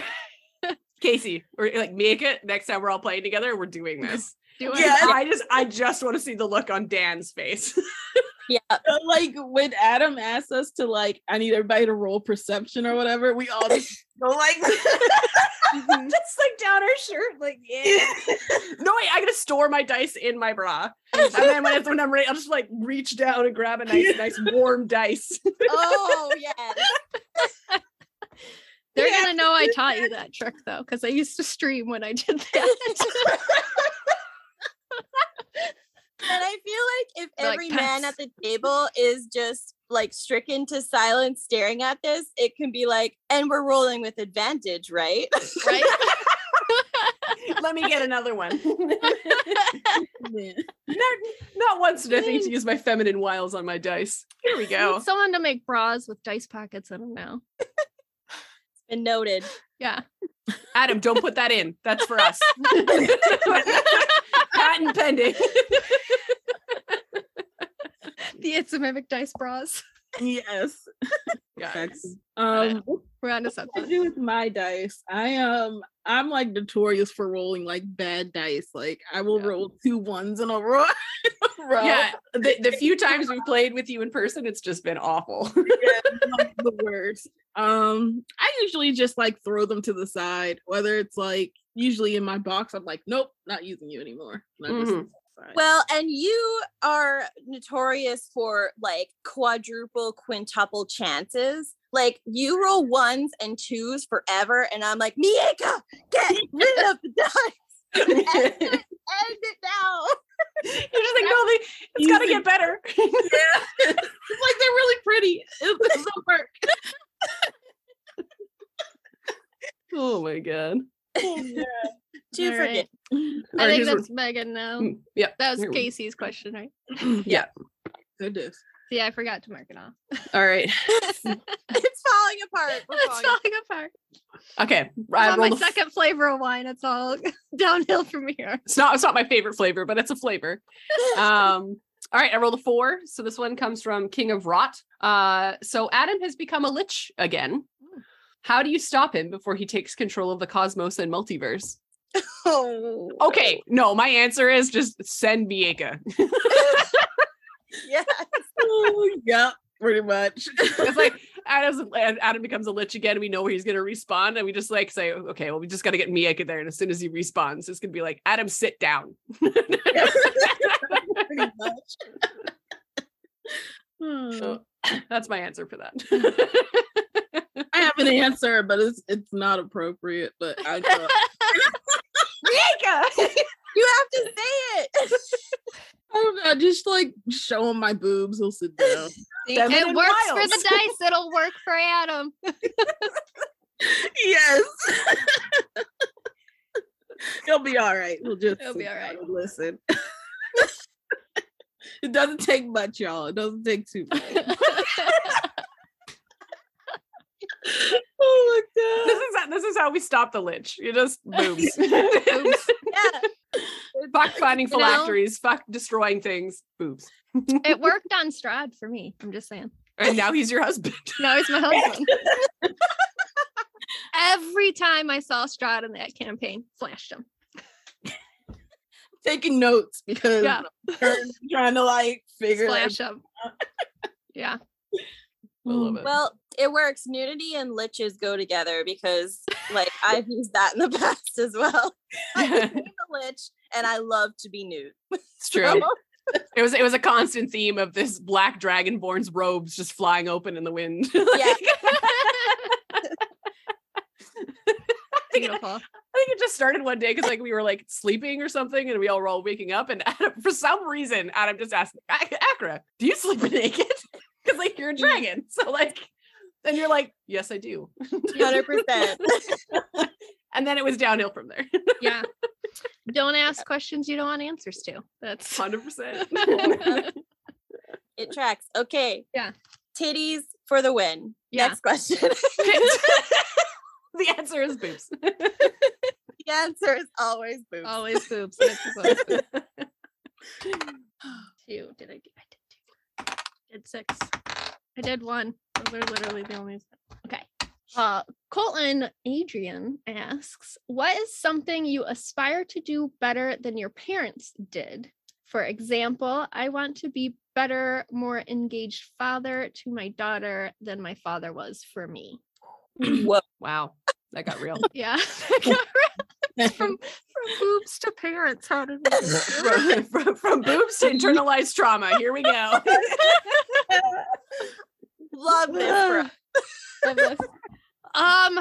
S1: Casey, or like make it next time we're all playing together, we're doing this.
S3: Do I?
S2: Yeah.
S1: I just I just want to see the look on Dan's face.
S4: Yeah.
S2: Uh, like when Adam asked us to like, I need everybody to roll perception or whatever, we all just go like
S1: just like down our shirt, like yeah. no, wait, I gotta store my dice in my bra, and then when, it's, when I'm ready, I'll just like reach down and grab a nice, nice warm dice.
S4: Oh yeah.
S3: They're
S2: Yeah,
S3: gonna know I taught you that trick though, because I used to stream when I did that.
S4: And I feel like if
S3: They're like,
S4: every man at the table is just like stricken to silence staring at this, it can be like, and we're rolling with advantage, right?
S3: right?
S1: Let me get another one. Not, not once did I think to use my feminine wiles on my dice. Here we go.
S3: need someone to make bras with dice pockets in them now.
S4: It's been noted.
S3: Yeah.
S1: Adam, don't put that in. That's for us. Patent pending.
S3: The It's a Mimic dice bras.
S2: Yes.
S1: Guys.
S2: Um what
S3: We're on to
S2: I
S3: something.
S2: do with my dice. I um I'm like notorious for rolling like bad dice. Like I will
S1: Yeah.
S2: roll two ones in a row. in a row.
S1: Yeah, the, the few times we've played with you in person, it's just been awful.
S2: Yeah, like the worst. Um, I usually just like throw them to the side, whether it's like usually in my box, I'm like, nope, not using you anymore. And I just
S1: Mhm.
S2: set.
S4: Well, and you are notorious for like quadruple, quintuple chances. Like you roll ones and twos forever, and I'm like, Mieka, get rid of the dice. End it now.
S1: You're just like, no, they, it's got to get better.
S2: yeah, it's like they're really pretty. It doesn't work.
S1: oh my god.
S2: Yeah.
S4: Two
S3: All
S4: for
S3: right. I
S1: Alright,
S3: think
S1: here's what-
S3: that's Megan now.
S1: Mm, Yeah.
S3: That was Casey's question, right?
S1: Yeah.
S2: Goodness.
S3: See, I forgot to mark it off.
S1: All right.
S4: it's falling apart. We're
S3: it's
S4: falling
S3: falling apart.
S1: Okay.
S3: I'm on my
S1: rolled a f-
S3: second flavor of wine. It's all downhill from here.
S1: It's not. It's not my favorite flavor, but it's a flavor. Um. All right. I rolled a four. So this one comes from King of Rot. Uh. So Adam has become a lich again. How do you stop him before he takes control of the cosmos and multiverse?
S4: Oh,
S1: Okay. No, my answer is just send Mieka.
S4: yeah.
S2: Oh, yeah, pretty much.
S1: It's like Adam's, Adam becomes a lich again. We know where he's going to respawn, and we just like say, okay, well, we just got to get Mieka there. And as soon as he respawns, it's going to be like, Adam, sit down.
S2: pretty much. Hmm.
S1: So, that's my answer for that.
S2: I have an answer, but it's it's not appropriate. But I thought,
S4: You have to say it.
S2: I don't know, just like show him my boobs. He'll sit down.
S1: Feminine
S3: it works for the dice. It'll work for Adam.
S2: yes. He'll be all right. We'll just
S3: He'll be
S2: sit
S3: all
S2: down
S3: right.
S2: and Listen. it doesn't take much, y'all. It doesn't take too much. Oh my
S1: This
S2: god.
S1: is how, this is how we stop the lynch. You just boobs.
S3: Boobs.
S4: Yeah.
S1: fuck finding
S3: You know?
S1: phylacteries. Fuck destroying things. Boobs.
S3: it worked on Strahd for me. I'm just saying.
S1: And now he's your husband.
S3: No, he's my husband. Every time I saw Strahd in that campaign, flashed him.
S2: Taking notes because
S3: Yeah.
S2: Trying to like figure like,
S3: Flash him. Yeah.
S1: I love mm, it.
S4: Well, it works. Nudity and liches go together because, like, I've used that in the past as well. I became a lich, and I love to be nude.
S1: it's true.
S4: So,
S1: It was it was a constant theme of this black dragonborn's robes just flying open in the wind.
S4: Yeah.
S3: Beautiful.
S1: I think it just started one day because like we were like sleeping or something, and we all were all waking up, and Adam, for some reason, Adam just asked "Ak- Akra, "Do you sleep naked?" Because like you're a mm. dragon, so like, and you're like, "Yes, I do,"
S4: Hundred percent.
S1: and then it was downhill from there,
S3: Yeah. Don't ask questions you don't want answers to. That's
S1: hundred percent.
S4: It tracks. Okay.
S3: Yeah.
S4: Titties for the win.
S3: Yeah.
S4: Next question.
S1: The answer is boobs.
S4: the answer is always boobs.
S3: always boobs. always boobs. Two. Did I? get- I did six. I did one. Those are literally the only. Okay. Uh, Colton Adrian asks, "What is something you aspire to do better than your parents did? For example, I want to be better, more engaged father to my daughter than my father was for me."
S4: Whoa.
S1: wow, that got real.
S3: Yeah. from from boobs to parents. How did we?
S1: from, from, boobs to internalized trauma. Here we go.
S4: Love this.
S3: Love this. um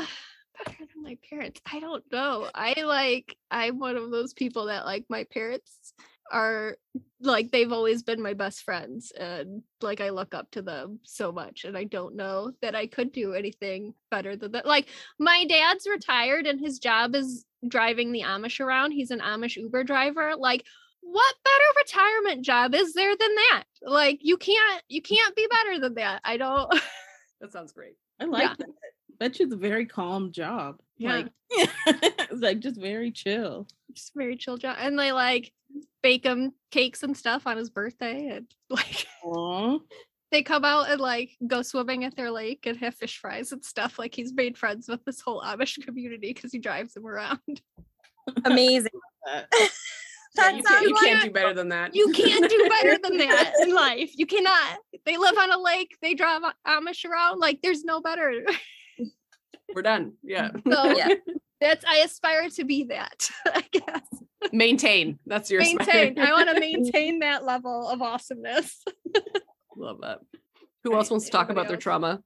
S3: better than my parents i don't know i like i'm one of those people that like my parents are like they've always been my best friends and like i look up to them so much and i don't know that i could do anything better than that like my dad's retired and his job is driving the amish around he's an amish uber driver like what better retirement job is there than that like you can't you can't be better than that i don't
S1: That sounds great.
S2: I like
S3: Yeah.
S2: that. Bet you it's a very calm job.
S3: Yeah.
S2: Like, it's like just very chill.
S3: just very chill job. And they like bake him cakes and stuff on his birthday. And like
S2: Aw.
S3: they come out and like go swimming at their lake and have fish fries and stuff. Like he's made friends with this whole Amish community because he drives them around.
S4: Amazing.
S2: That-
S1: Yeah, you can't, you
S4: like
S1: can't do better than that.
S3: You can't do better than that in life. You cannot. They live on a lake. They drive Amish around. Like there's no better.
S1: We're done. Yeah.
S3: So
S4: Yeah.
S3: that's I aspire to be that. I guess
S1: Maintain. That's your
S3: maintain. I want to maintain that level of awesomeness.
S1: Love that. Who else wants to talk about
S3: anybody
S1: their trauma?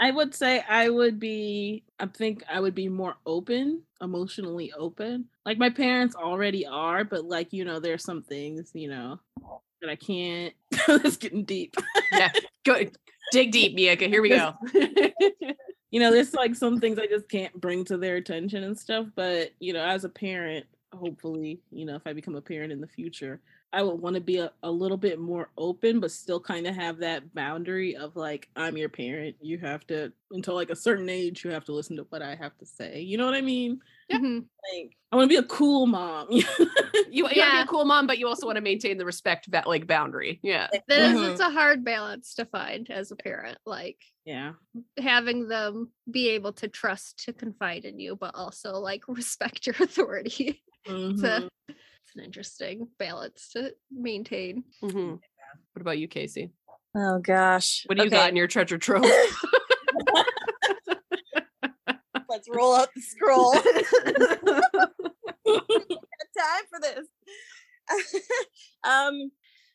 S2: I would say I would be, I think I would be more open, emotionally open. Like my parents already are, but like, you know, there's some things, you know, that I can't. it's getting deep.
S1: yeah. Go dig deep, Mieka. Here we go.
S2: You know, there's like some things I just can't bring to their attention and stuff. But, you know, as a parent, hopefully, you know, if I become a parent in the future, I would want to be a, a little bit more open, but still kind of have that boundary of like, I'm your parent. You have to, until like a certain age, you have to listen to what I have to say. You know what I mean?
S3: Mhm.
S2: Like, I want to be a cool mom.
S1: you, you want to be a cool mom, but you also want to maintain the respect that like boundary. Yeah.
S3: That is,
S4: Mhm.
S3: it's a hard balance to find as a parent. Like
S2: yeah.
S3: having them be able to trust to confide in you, but also like respect your authority. it's, a,
S2: Mhm.
S3: It's an interesting balance to maintain.
S1: Mhm. What about you, Casey?
S4: Oh gosh.
S1: What do you got in your treasure trove?
S4: Let's roll out the scroll. time for this. um,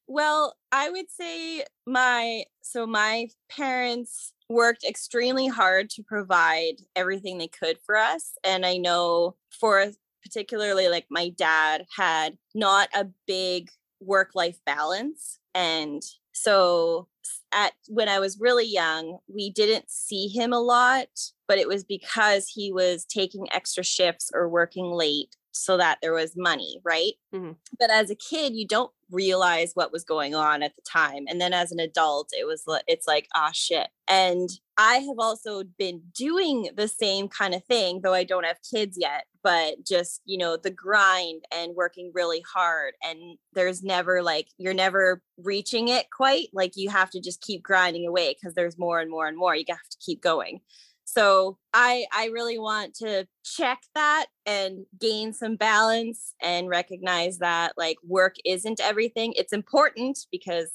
S4: well, I would say my so my parents worked extremely hard to provide everything they could for us, and I know for particularly like my dad had not a big work life balance and so at when I was really young, we didn't see him a lot, but it was because he was taking extra shifts or working late so that there was money, right?
S1: Mhm.
S4: But as a kid, you don't realize what was going on at the time. And then as an adult, it was it's like, ah shit. And I have also been doing the same kind of thing, though I don't have kids yet, but just, you know, the grind and working really hard. And there's never like, you're never reaching it quite. Like you have to just keep grinding away because there's more and more and more. You have to keep going. So I I really want to check that and gain some balance and recognize that like work isn't everything. It's important because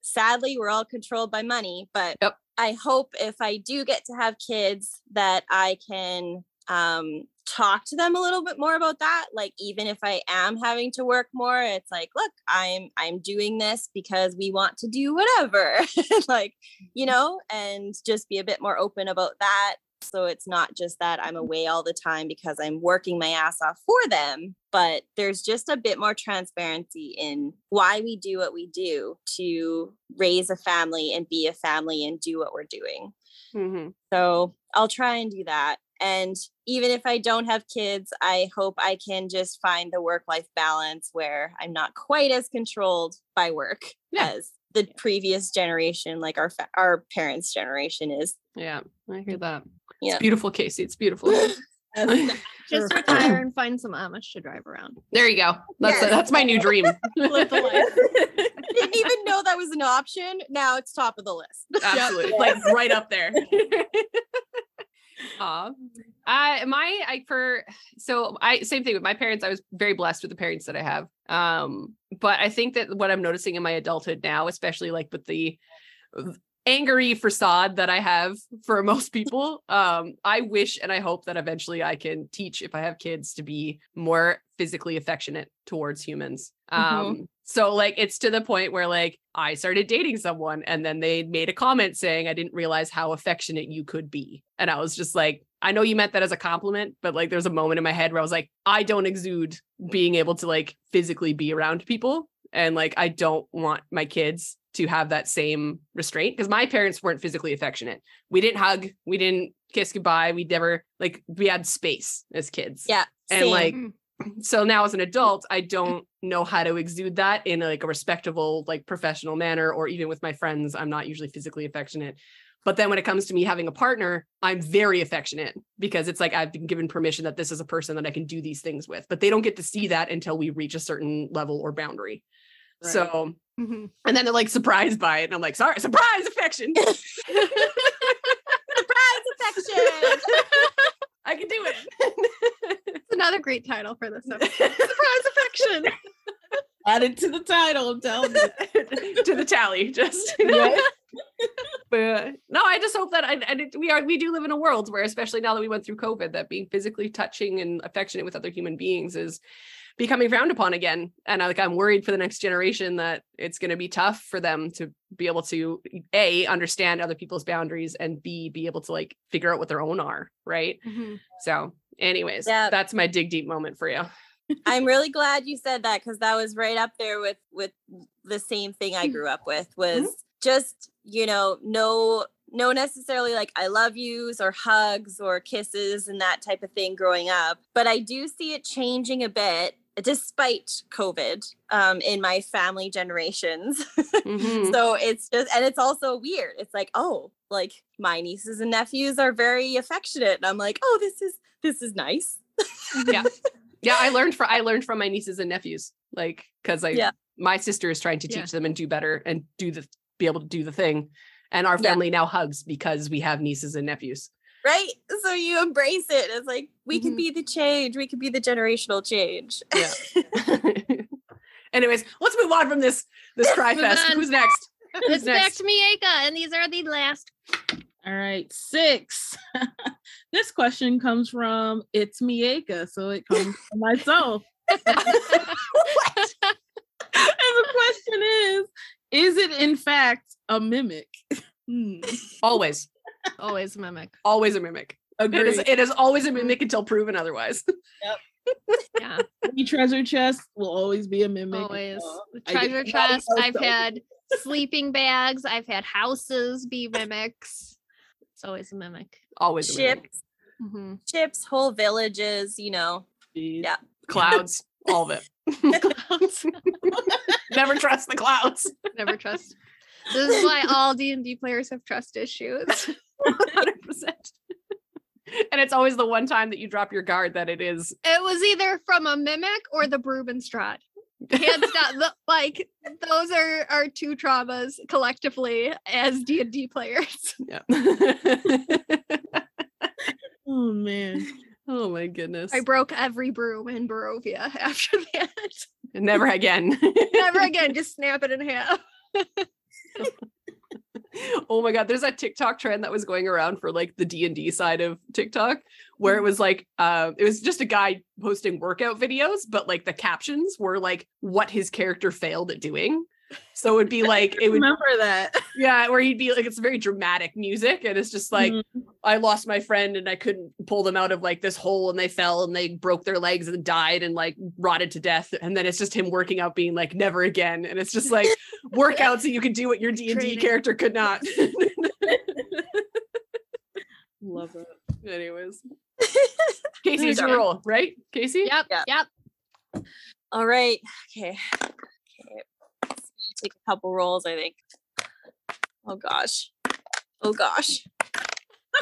S4: sadly we're all controlled by money, but
S1: Yep.
S4: I hope if I do get to have kids that I can um talk to them a little bit more about that like even if i am having to work more it's like look i'm i'm doing this because we want to do whatever like you know and just be a bit more open about that so it's not just that i'm away all the time because i'm working my ass off for them but there's just a bit more transparency in why we do what we do to raise a family and be a family and do what we're doing
S1: Mhm.
S4: so I'll try and do that. And even if I don't have kids, I hope I can just find the work life balance where I'm not quite as controlled by work
S1: Yeah.
S4: as the previous generation, like our fa- our parents' generation is.
S1: Yeah, I hear that.
S4: Yeah.
S1: It's beautiful, Casey. It's beautiful.
S3: Just retire and find some uh, Amish to drive around.
S1: there you go. That's
S4: Yes.
S1: that's my new dream.
S3: Live the life.
S4: I didn't even know that was an option. Now it's top of the list.
S1: Absolutely, like right up there. Aw. I my I for so I same thing with my parents. I was very blessed with the parents that I have. Um, but I think that what I'm noticing in my adulthood now, especially like with the angry facade that I have for most people, um, I wish and I hope that eventually I can teach if I have kids to be more physically affectionate towards humans. Um, so like it's to the point where like I started dating someone and then they made a comment saying I didn't realize how affectionate you could be. And I was just like, I know you meant that as a compliment, but like there's a moment in my head where I was like, I don't exude being able to like physically be around people. And like I don't want my kids to have that same restraint because my parents weren't physically affectionate. We didn't hug, we didn't kiss goodbye. We never like we had space as kids.
S4: Yeah.
S1: And
S4: same.
S1: like mm. So now as an adult i don't know how to exude that in like a respectable like professional manner or even with my friends i'm not usually physically affectionate but then when it comes to me having a partner i'm very affectionate because it's like i've been given permission that this is a person that i can do these things with but they don't get to see that until we reach a certain level or boundary
S2: Right.
S1: so
S3: Mhm.
S1: and then they're like surprised by it and i'm like sorry surprise affection
S4: surprise affection.
S1: i can do it
S3: It's another great title for this episode. Surprise affection.
S2: Add it to the title. I'm telling you.
S1: to the tally just
S2: Yeah.
S1: but uh, no i just hope that I, and it, we are we do live in a world where especially now that we went through covid that being physically touching and affectionate with other human beings is becoming frowned upon again and I, like i'm worried for the next generation that it's going to be tough for them to be able to a understand other people's boundaries and b be able to like figure out what their own are right
S3: Mhm.
S1: so anyways
S4: Yeah.
S1: that's my dig deep moment for you
S4: I'm really glad you said that because that was right up there with with the same thing. I grew up with was
S1: Mm-hmm.
S4: just you know no no necessarily like I love yous or hugs or kisses and that type of thing growing up, but I do see it changing a bit despite COVID um, in my family generations.
S1: Mhm.
S4: so it's just and it's also weird. It's like oh like my nieces and nephews are very affectionate, and I'm like oh this is this is nice.
S1: yeah yeah i learned from i learned from my nieces and nephews like because i
S4: Yeah.
S1: my sister is trying to
S3: Yeah.
S1: teach them and do better and do the be able to do the thing and our
S4: Yeah.
S1: family now hugs because we have nieces and nephews
S4: right? So you embrace it. It's like we can
S1: Mhm.
S4: be the change. We can be the generational change.
S1: yeah anyways let's move on from this this cry fest
S3: on.
S1: who's next
S3: It's back
S1: next?
S3: to Mieka, and these are the last.
S2: All right, six. this question comes from It's Mieka, so it comes from myself. what? And the question is Is it in fact a mimic? Hmm.
S1: always
S3: Always a mimic.
S1: always a mimic it is
S2: Agreed.
S1: it is always a mimic until proven otherwise Yep.
S3: Yeah,
S2: The treasure chest will always be a mimic.
S3: always. The treasure chest. I've had sleeping bags. I've had houses be mimics. It's always a mimic.
S1: always a mimic.
S4: Chips,
S3: hmm
S4: chips, whole villages, you know.
S2: Jeez.
S4: Yeah.
S1: clouds all of it clouds. never trust the clouds
S3: Never trust. This is why all D and D players have trust issues.
S1: 100% and it's always the one time that you drop your guard that it is
S3: It was either from a mimic or the Brubenstrad. Hands down, the, like those are our two traumas collectively as D and D players.
S1: yeah
S2: Oh man.
S1: oh my goodness
S3: I broke every broom in Barovia after that.
S1: never again
S3: Never again, just snap it in half.
S1: Oh my god, there's that TikTok trend that was going around for like the D&D side of TikTok where it was like uh it was just a guy posting workout videos but like the captions were like what his character failed at doing. So it would be like it would
S2: remember that.
S1: yeah, where he'd be like it's very dramatic music and it's just like
S2: Mhm.
S1: I lost my friend and I couldn't pull them out of like this hole and they fell and they broke their legs and died and like rotted to death and then it's just him working out being like never again and it's just like workout so you can do what your D&D
S3: Training.
S1: character could not.
S2: Love it.
S1: Anyways. Casey's your
S4: Okay.
S1: role, right? Casey?
S3: Yep.
S4: Yeah.
S3: Yep.
S4: All right. Okay. Okay. Let's Take a couple rolls, I think. Oh gosh. Oh gosh.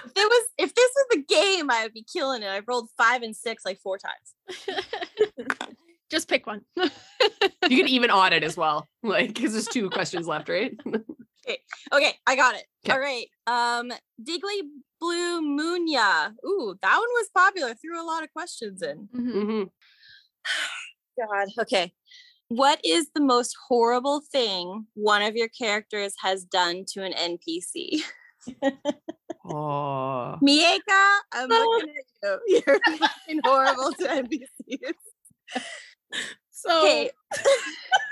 S4: If it was if this was a game, I would be killing it. I've rolled five and six like four times.
S3: Just pick one.
S1: You can even audit as well. Like, because there's two questions left, right?
S4: Okay, Okay, I got it.
S1: 'Kay.
S4: All right. Um Diggly Blue Moonya. Ooh, that one was popular. Threw a lot of questions in.
S3: Mhm.
S1: hmm
S4: God. Okay. What is the most horrible thing one of your characters has done to an NPC?
S1: Oh.
S4: Mieka, I'm looking at you. You're fucking horrible to NPCs.
S2: So
S4: Okay.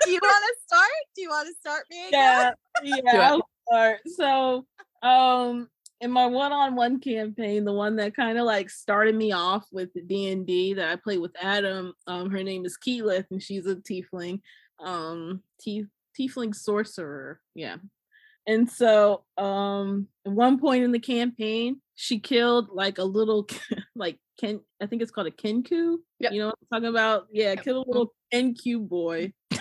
S4: Do you want to start? Do you want to start, Mieka?
S2: yeah, yeah. I'll start. So, um, in my one-on-one campaign, the one that kind of like started me off with the D and D that I played with Adam, um, her name is Keyleth, and she's a tiefling, um, tief- tiefling sorcerer. Yeah. And so, um, at one point in the campaign, she killed like a little, like Ken. I think it's called a Kenku.
S1: Yep.
S2: You know what I'm talking about? Yeah, killed a little Kenku boy.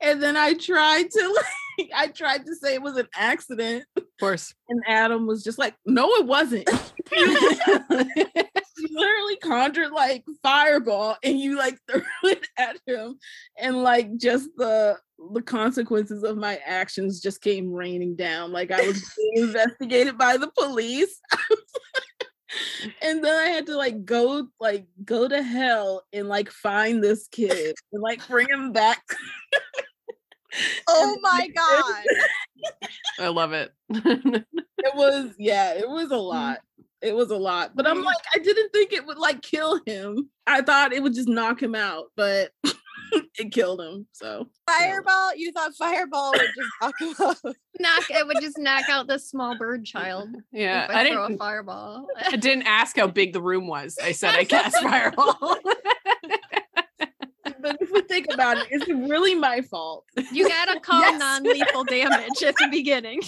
S2: and then I tried to like, I tried to say it was an accident,
S1: Of course.
S2: and Adam was just like, "No, it wasn't." you literally conjured like fireball, and you like threw it at him, and like just the the consequences of my actions just came raining down. Like I was being investigated by the police. and then I had to like go like go to hell and like find this kid and like bring him back.
S4: Oh my god.
S1: I love it.
S2: it was yeah, it was a mm. lot. It was a lot. But I'm mm. like, I didn't think it would like kill him. I thought it would just knock him out, but it killed him. So
S4: Fireball? You thought fireball would just knock him out.
S3: Knock. It would just knock out the small bird child.
S1: yeah.
S3: if
S1: I
S3: I throw a
S1: didn't
S3: fireball.
S1: I didn't ask how big the room was. I said I cast fireball.
S2: But if we think about it, it's really my fault.
S3: You gotta call
S1: Yes.
S3: non-lethal damage at the beginning.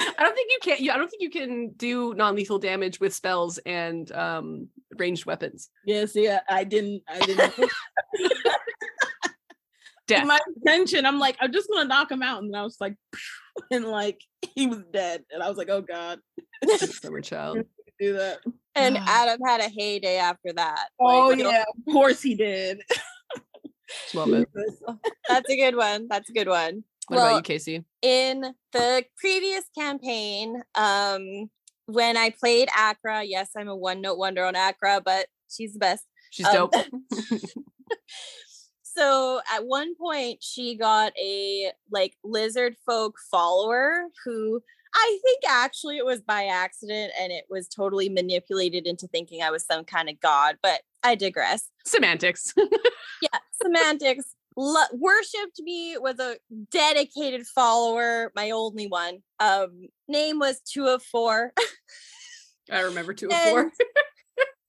S1: I don't think you can. Yeah, I don't think you can do non-lethal damage with spells and um, ranged weapons.
S2: Yes, yeah, I didn't I didn't
S1: Death.
S2: my intention. I'm like, I'm just gonna knock him out. And I was like, and like he was dead. And I was like, oh God,
S1: Summer child.
S2: do that.
S4: And Adam had a heyday after that.
S2: Oh
S4: Like,
S2: yeah, of course he did.
S1: Love it.
S4: That's a good one. That's a good one.
S1: What
S4: Well,
S1: about you, Casey?
S4: in the previous campaign, um, when I played Akra, yes, I'm a one note wonder on Akra, but she's the best.
S1: She's
S4: um,
S1: dope.
S4: So at one point, she got a like lizard folk follower who I think actually it was by accident and it was totally manipulated into thinking I was some kind of god, but I digress.
S1: Semantics.
S4: yeah, semantics. Lo- worshipped me was a dedicated follower, my only one. Um, name was two of four.
S1: I remember two of four.
S4: And-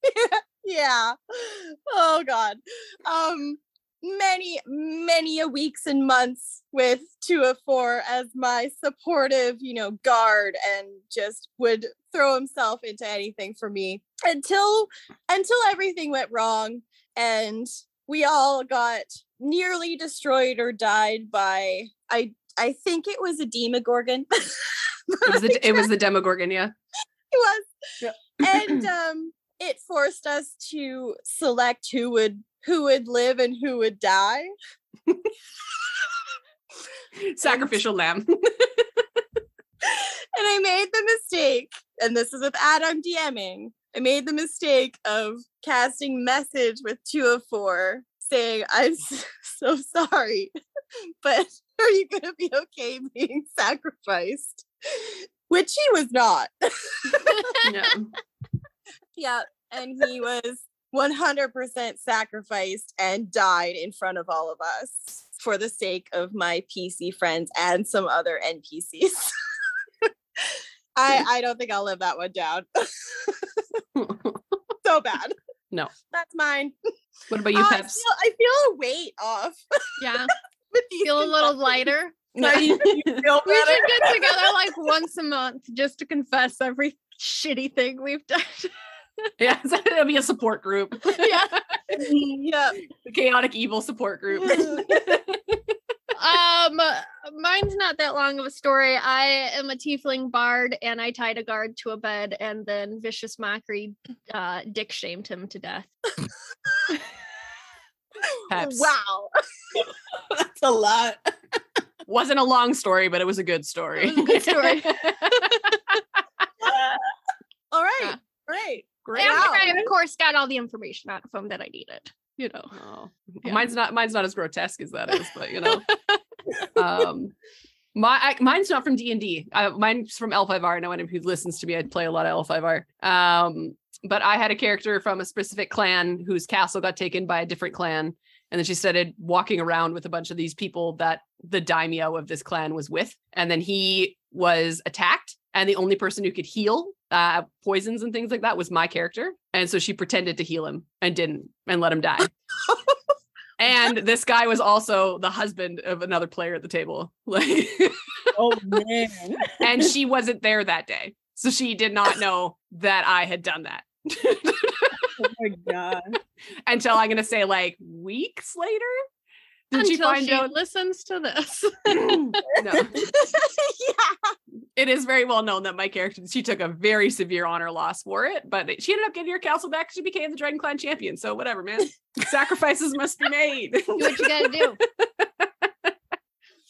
S4: yeah. Oh God. Um, many, many a weeks and months with two of four as my supportive, you know, guard, and just would throw himself into anything for me until until everything went wrong and we all got nearly destroyed or died by I I think it was a demogorgon.
S1: It was the it was the Demogorgon, yeah.
S4: it was.
S1: Yeah.
S4: and um it forced us to select who would who would live and who would die.
S1: Sacrificial lamb.
S4: And I made the mistake, and this is with Adam DMing. I made the mistake of casting message with two of four saying, I'm so sorry, but Are you gonna be okay being sacrificed? Which he was not.
S1: No.
S4: yeah, and he was 100% sacrificed and died in front of all of us for the sake of my PC friends and some other NPCs. I I don't think I'll live that one down. so bad.
S1: No.
S4: That's mine.
S1: What about you,
S4: Oh, I,
S1: Peps?
S4: feel, I feel a weight off
S3: Yeah. Feel a little lighter.
S4: No, you, you feel
S3: We should get together like once a month just to confess every shitty thing we've done.
S1: Yeah, so it'll be a support group.
S3: yeah.
S4: yeah.
S1: the chaotic evil support group.
S3: Um, mine's not that long of a story. I am a tiefling bard, and I tied a guard to a bed, and then vicious mockery, uh, dick shamed him to death.
S4: Wow.
S2: That's a lot.
S1: Wasn't a long story, but it was a good story.
S3: It was a good story.
S4: All right.
S3: Yeah.
S4: Great.
S1: Great.
S3: After I, of course, got all the information out of him that I needed. You know.
S1: Oh,
S3: Yeah.
S1: Mine's not mine's not as grotesque as that is, but you know. um my I, mine's not from D and D. Mine's from L5R. No one who listens to me, I play a lot of L5R. Um, but I had a character from a specific clan whose castle got taken by a different clan, and then she started walking around with a bunch of these people that the daimyo of this clan was with, and then he was attacked, and the only person who could heal uh, poisons and things like that was my character, and so she pretended to heal him and didn't, and let him die. and this guy was also the husband of another player at the table. Like
S2: Oh man.
S1: and she wasn't there that day. So she did not know that i had done that
S2: Oh my god.
S1: until i'm gonna say like weeks later did she
S3: Until
S1: find
S3: she
S1: out
S3: listens to this.
S1: no
S4: yeah.
S1: it is very well known that my character she took a very severe honor loss for it but she ended up getting her castle back she became the dragon clan champion so whatever man sacrifices must be made
S3: Do what you gotta do.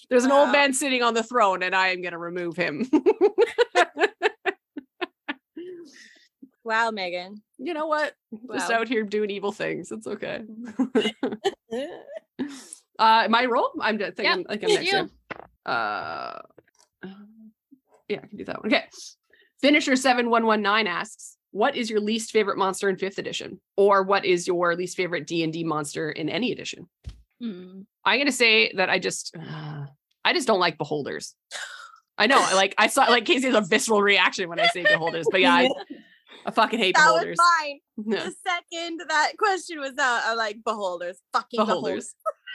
S1: there's an old man sitting on the throne and i am gonna remove him
S4: Wow, Megan.
S1: you know what? Just out here doing evil things. It's okay. uh, my role. I'm just thinking. like I'm next.
S3: you.
S1: yeah. Uh, yeah, I can do that one. Okay. Finisher seven one one nine asks, "What is your least favorite monster in fifth edition, or what is your least favorite D and D monster in any edition?"
S2: Hmm.
S1: I'm gonna say that I just, I just don't like beholders. I know, like I saw, like Casey has a visceral reaction when I say beholders, but yeah, I, I fucking hate
S4: That was
S1: beholders.
S4: mine.
S1: Yeah.
S4: The second that question was out, I'm like, beholders. Fucking beholders.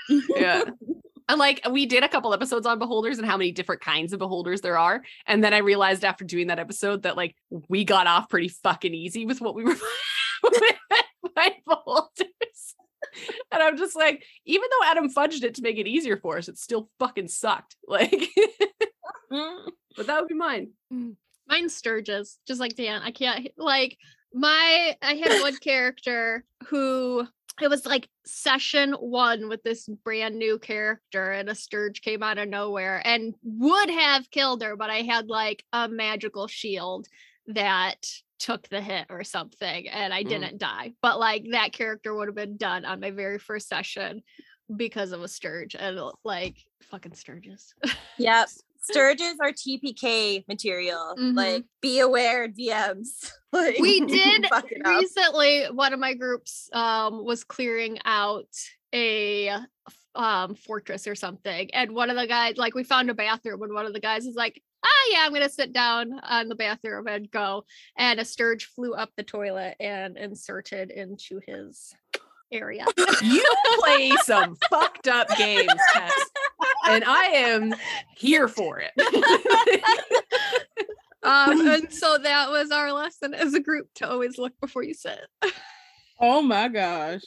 S1: beholders. yeah. And like we did a couple episodes on beholders and how many different kinds of beholders there are. And then I realized after doing that episode that like we got off pretty fucking easy with what we were with my beholders. And I'm just like, even though Adam fudged it to make it easier for us, it still fucking sucked. Like, mm. but that would be mine. Mm.
S3: Mine's Sturges, just like Dan. I can't like my I had one character who it was like session one with this brand new character and a Sturge came out of nowhere and would have killed her, but I had like a magical shield that took the hit or something and I
S1: Mm.
S3: didn't die. But like that character would have been done on my very first session because of a Sturge and like fucking Sturges.
S4: Yep. Sturges are TPK material.
S3: Mhm.
S4: Like, be aware, DMs. Like,
S3: We did
S4: fuck it up.
S3: recently one of my groups um was clearing out a um fortress or something and one of the guys like we found a bathroom and one of the guys is like ah yeah i'm gonna sit down on the bathroom and go and a sturge flew up the toilet and inserted into his area
S1: You play some fucked up games, Tess. And I am here for it.
S3: um and so that was our lesson as a group to always look before you sit
S2: Oh my gosh.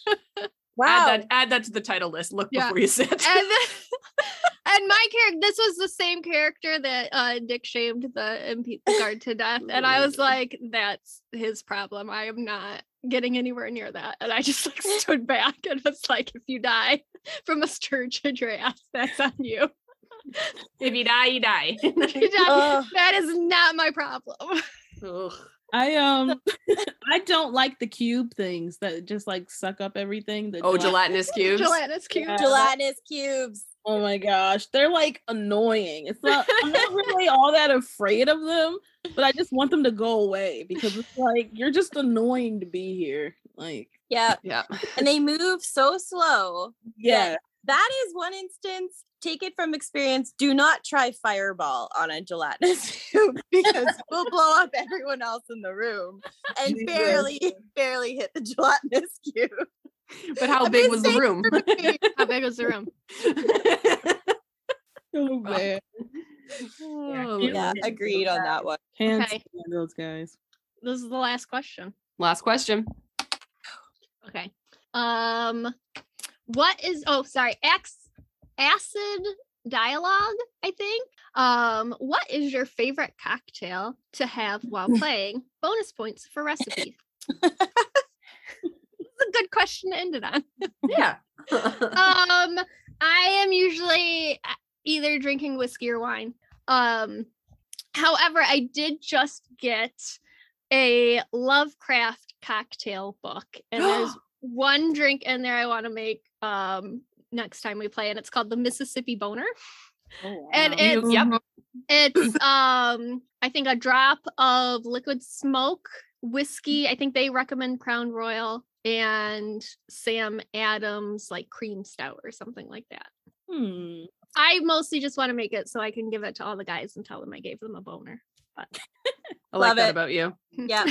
S4: Wow.
S1: Add that add that to the title list. Look
S3: Yeah.
S1: before you sit.
S3: and then, and my character this was the same character that uh Dick shamed the MP the guard to death and I was like that's his problem I am not getting anywhere near that and I just like stood back and was like if you die from a sturgeon your ass that's on you
S1: if you die, you die.
S3: You die-
S4: Ugh.
S3: that is not my problem
S1: Ugh.
S2: I um I don't like the cube things that just like suck up everything. The
S1: Oh,
S2: gelatin-
S1: gelatinous cubes.
S3: gelatinous cube
S2: Yeah.
S4: Gelatinous cubes.
S2: Oh my gosh, they're like annoying. It's not. I'm not really all that afraid of them, but I just want them to go away because it's like you're just annoying to be here. Like,
S4: Yeah.
S1: Yeah.
S4: And they move so slow.
S2: yeah,
S4: That is one instance. Take it from experience. Do not try fireball on a gelatinous cube because we'll blow up everyone else in the room and
S2: Jesus.
S4: barely, barely hit the gelatinous cube.
S1: But how big was the room?
S3: How big was the room?
S2: so bad.
S1: Oh,
S4: Yeah, agreed on that one.
S2: Can't
S3: Okay.
S2: stand those guys.
S3: This is the last question.
S1: Last question.
S3: Okay. Um, what is? Oh, sorry. X acid dialogue. I think. Um, what is your favorite cocktail to have while playing? Bonus points for recipe. It's a good question to end it on.
S1: Yeah.
S3: um i am usually either drinking whiskey or wine um however i did just get a lovecraft cocktail book and there's one drink in there i want to make um next time we play and it's called the mississippi boner
S2: Oh,
S3: and
S2: wow.
S3: it's
S1: yep.
S3: it's um i think a drop of liquid smoke whiskey i think they recommend crown royal and sam adams like cream stout or something like that
S2: Hmm.
S3: I mostly just want to make it so i can give it to all the guys and tell them i gave them a boner
S1: I like
S4: Love
S1: that
S4: it.
S1: about you.
S4: Yeah.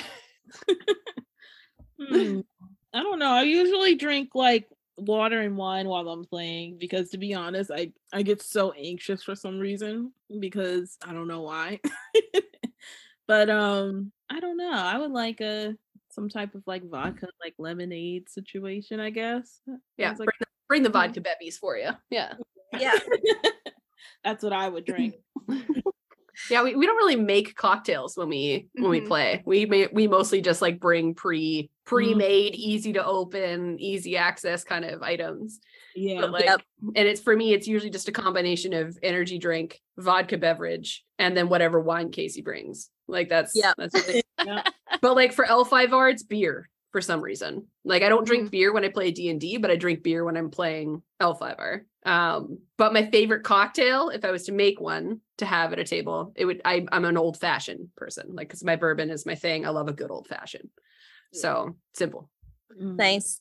S2: Hmm. I don't know. I usually drink like water and wine while I'm playing because to be honest, I I get so anxious for some reason because I don't know why. but um I don't know. I would like a some type of like vodka like lemonade situation, I guess.
S1: Yeah.
S2: Sounds
S1: Bring the, bring the vodka bevvies for you. Yeah.
S4: Yeah.
S2: That's what I would drink.
S1: Yeah, we, we don't really make cocktails when we when we
S3: Mhm.
S1: play. We may, we mostly just like bring pre pre-made, easy to open, easy access kind of items.
S2: Yeah.
S1: But like
S4: Yep.
S1: and it's for me, it's usually just a combination of energy drink, vodka beverage, and then whatever wine Casey brings. Like that's
S4: Yep.
S1: that's what they-
S2: Yeah.
S1: but like for L5R, it's beer for some reason. Like I don't drink beer when I play D&D, but I drink beer when I'm playing L5R. Um, but my favorite cocktail, if I was to make one to have at a table, it would I I'm an old fashioned person. Like cuz my bourbon is my thing. I love a good old fashioned. So, simple.
S2: Mm.
S4: Nice.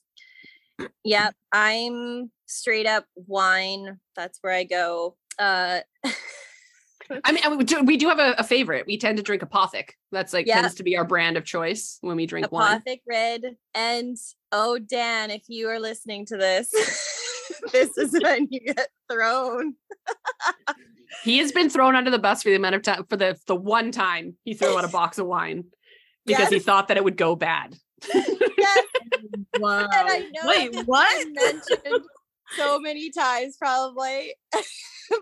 S4: Yep. I'm straight up wine. That's where I go. Uh
S1: I mean, we do, have a, a favorite. We tend to drink Apothic. That's like
S4: Yeah.
S1: tends to be our brand of choice when we drink wine.
S4: Apothic Red. And oh Dan, if you are listening to this, this is when you get thrown.
S1: He has been thrown under the bus for the amount of time for the the one time he threw out a box of wine because he thought that it would go bad.
S4: Yes.
S2: Wow.
S4: And I know
S2: Wait, what?
S4: mentioned so many times probably.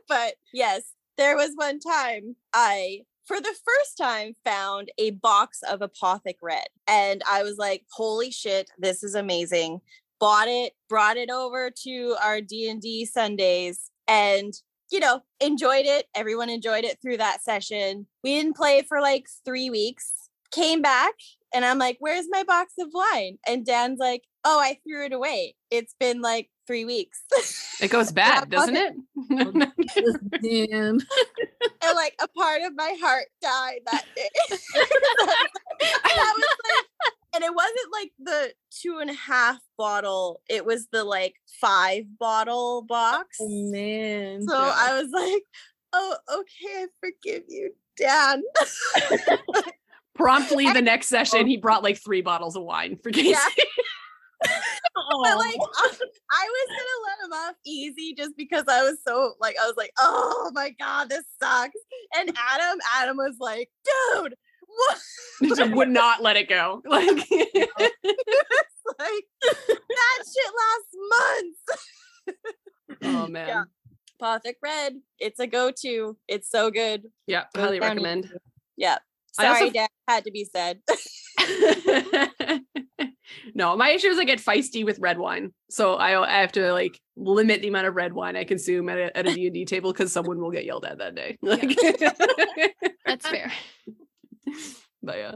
S4: but yes, there was one time I for the first time found a box of Apothic Red and I was like, "Holy shit, this is amazing." Bought it, brought it over to our D&D Sundays and you know, enjoyed it. Everyone enjoyed it through that session. We didn't play for like 3 weeks. Came back and I'm like, where's my box of wine? And Dan's like, oh, I threw it away. It's been like three weeks.
S1: It goes bad, doesn't it?
S2: Oh, damn.
S4: and like a part of my heart died that day. That was like- and it wasn't like the two and a half bottle, it was the like five bottle oh, box.
S2: Oh, man.
S4: So I was like, oh, okay, I forgive you, Dan.
S1: Promptly the next session, oh he brought like three bottles of wine for Casey.
S4: Yeah.
S2: Oh,
S4: But like I, um, I was gonna let him off easy just because I was so like I was like, oh my god, this sucks. And Adam, Adam was like, dude,
S1: just would not let it go. Like
S4: like that shit lasts months.
S1: oh man.
S4: Yeah. Pothic Red, it's a go-to. It's so good.
S1: Yeah,
S4: Goes
S1: highly recommend.
S4: easy. Yeah.
S1: I also
S4: Sorry,
S1: f-
S4: Dad, had to be said.
S1: no, my issue is I get feisty with red wine, so I, I have to like limit the amount of red wine I consume at a at a D and D table because someone will get yelled at that day. Like,
S3: That's fair.
S1: but yeah.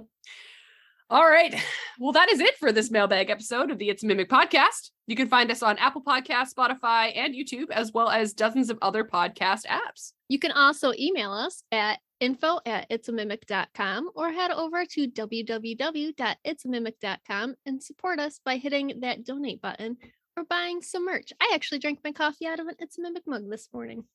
S1: All right. Well, that is it for this mailbag episode of the It's Mimic podcast. You can find us on Apple Podcasts, Spotify, and YouTube, as well as dozens of other podcast apps.
S3: You can also email us at info at itsamimic.com or head over to www.itsamimic.com and support us by hitting that donate button or buying some merch. I actually drank my coffee out of an It's Mimic mug this morning.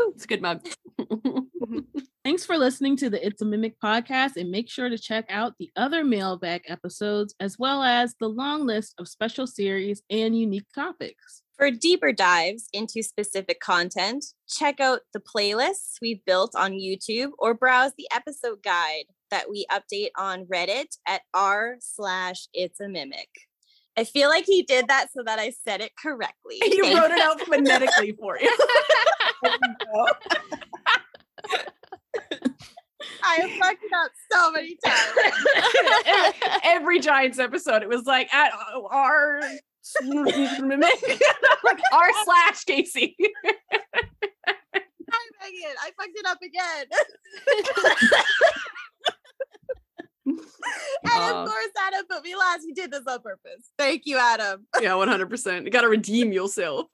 S1: Ooh, it's a good mug. Mm-hmm.
S2: Thanks for listening to the It's a Mimic podcast and make sure to check out the other mailbag episodes as well as the long list of special series and unique topics.
S4: For deeper dives into specific content, check out the playlists we've built on YouTube or browse the episode guide that we update on Reddit at r slash it's a mimic. I feel like he did that so that I said it correctly. He
S1: wrote it out phonetically for you.
S4: I have fucked it up so many times.
S1: Every Giants episode, it was like at our like r slash Casey.
S4: Hi, Megan. I fucked it up again. and
S1: Uh,
S4: of course, Adam put me last. He did this on purpose. Thank you, Adam.
S1: yeah, one hundred percent. You got to redeem yourself.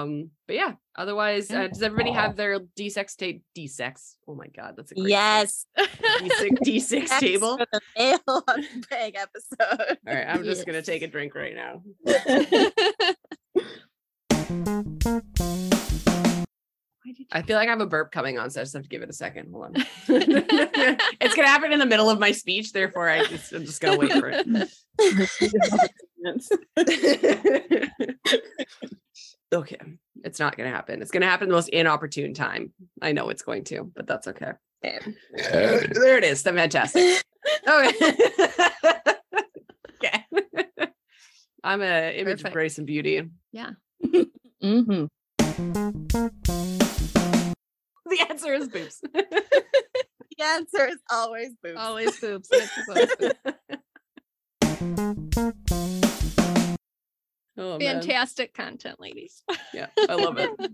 S1: Um, but yeah, otherwise, uh, does everybody have their D6 tape? D6. Oh my god, that's a great
S4: Yes.
S1: D6, D6 table.
S4: for the mail on bag episode.
S1: All right, I'm just gonna take a drink right now.
S3: Why did
S1: I feel like I have a burp coming on, so I just have to give it a second. Hold on. it's gonna happen in the middle of my speech, therefore I just, I'm just gonna wait for it. Okay, it's not gonna happen. It's gonna happen the most inopportune time. I know it's going to, but that's okay.
S4: Okay.
S1: there it is. The Fantastic. Okay. okay. I'm a image of grace and beauty.
S2: Yeah. mm-hmm.
S1: The answer is boobs.
S4: The answer is always boobs.
S3: always boobs. Always boobs.
S1: Oh,
S3: fantastic man. content, ladies.
S1: Yeah, I love it.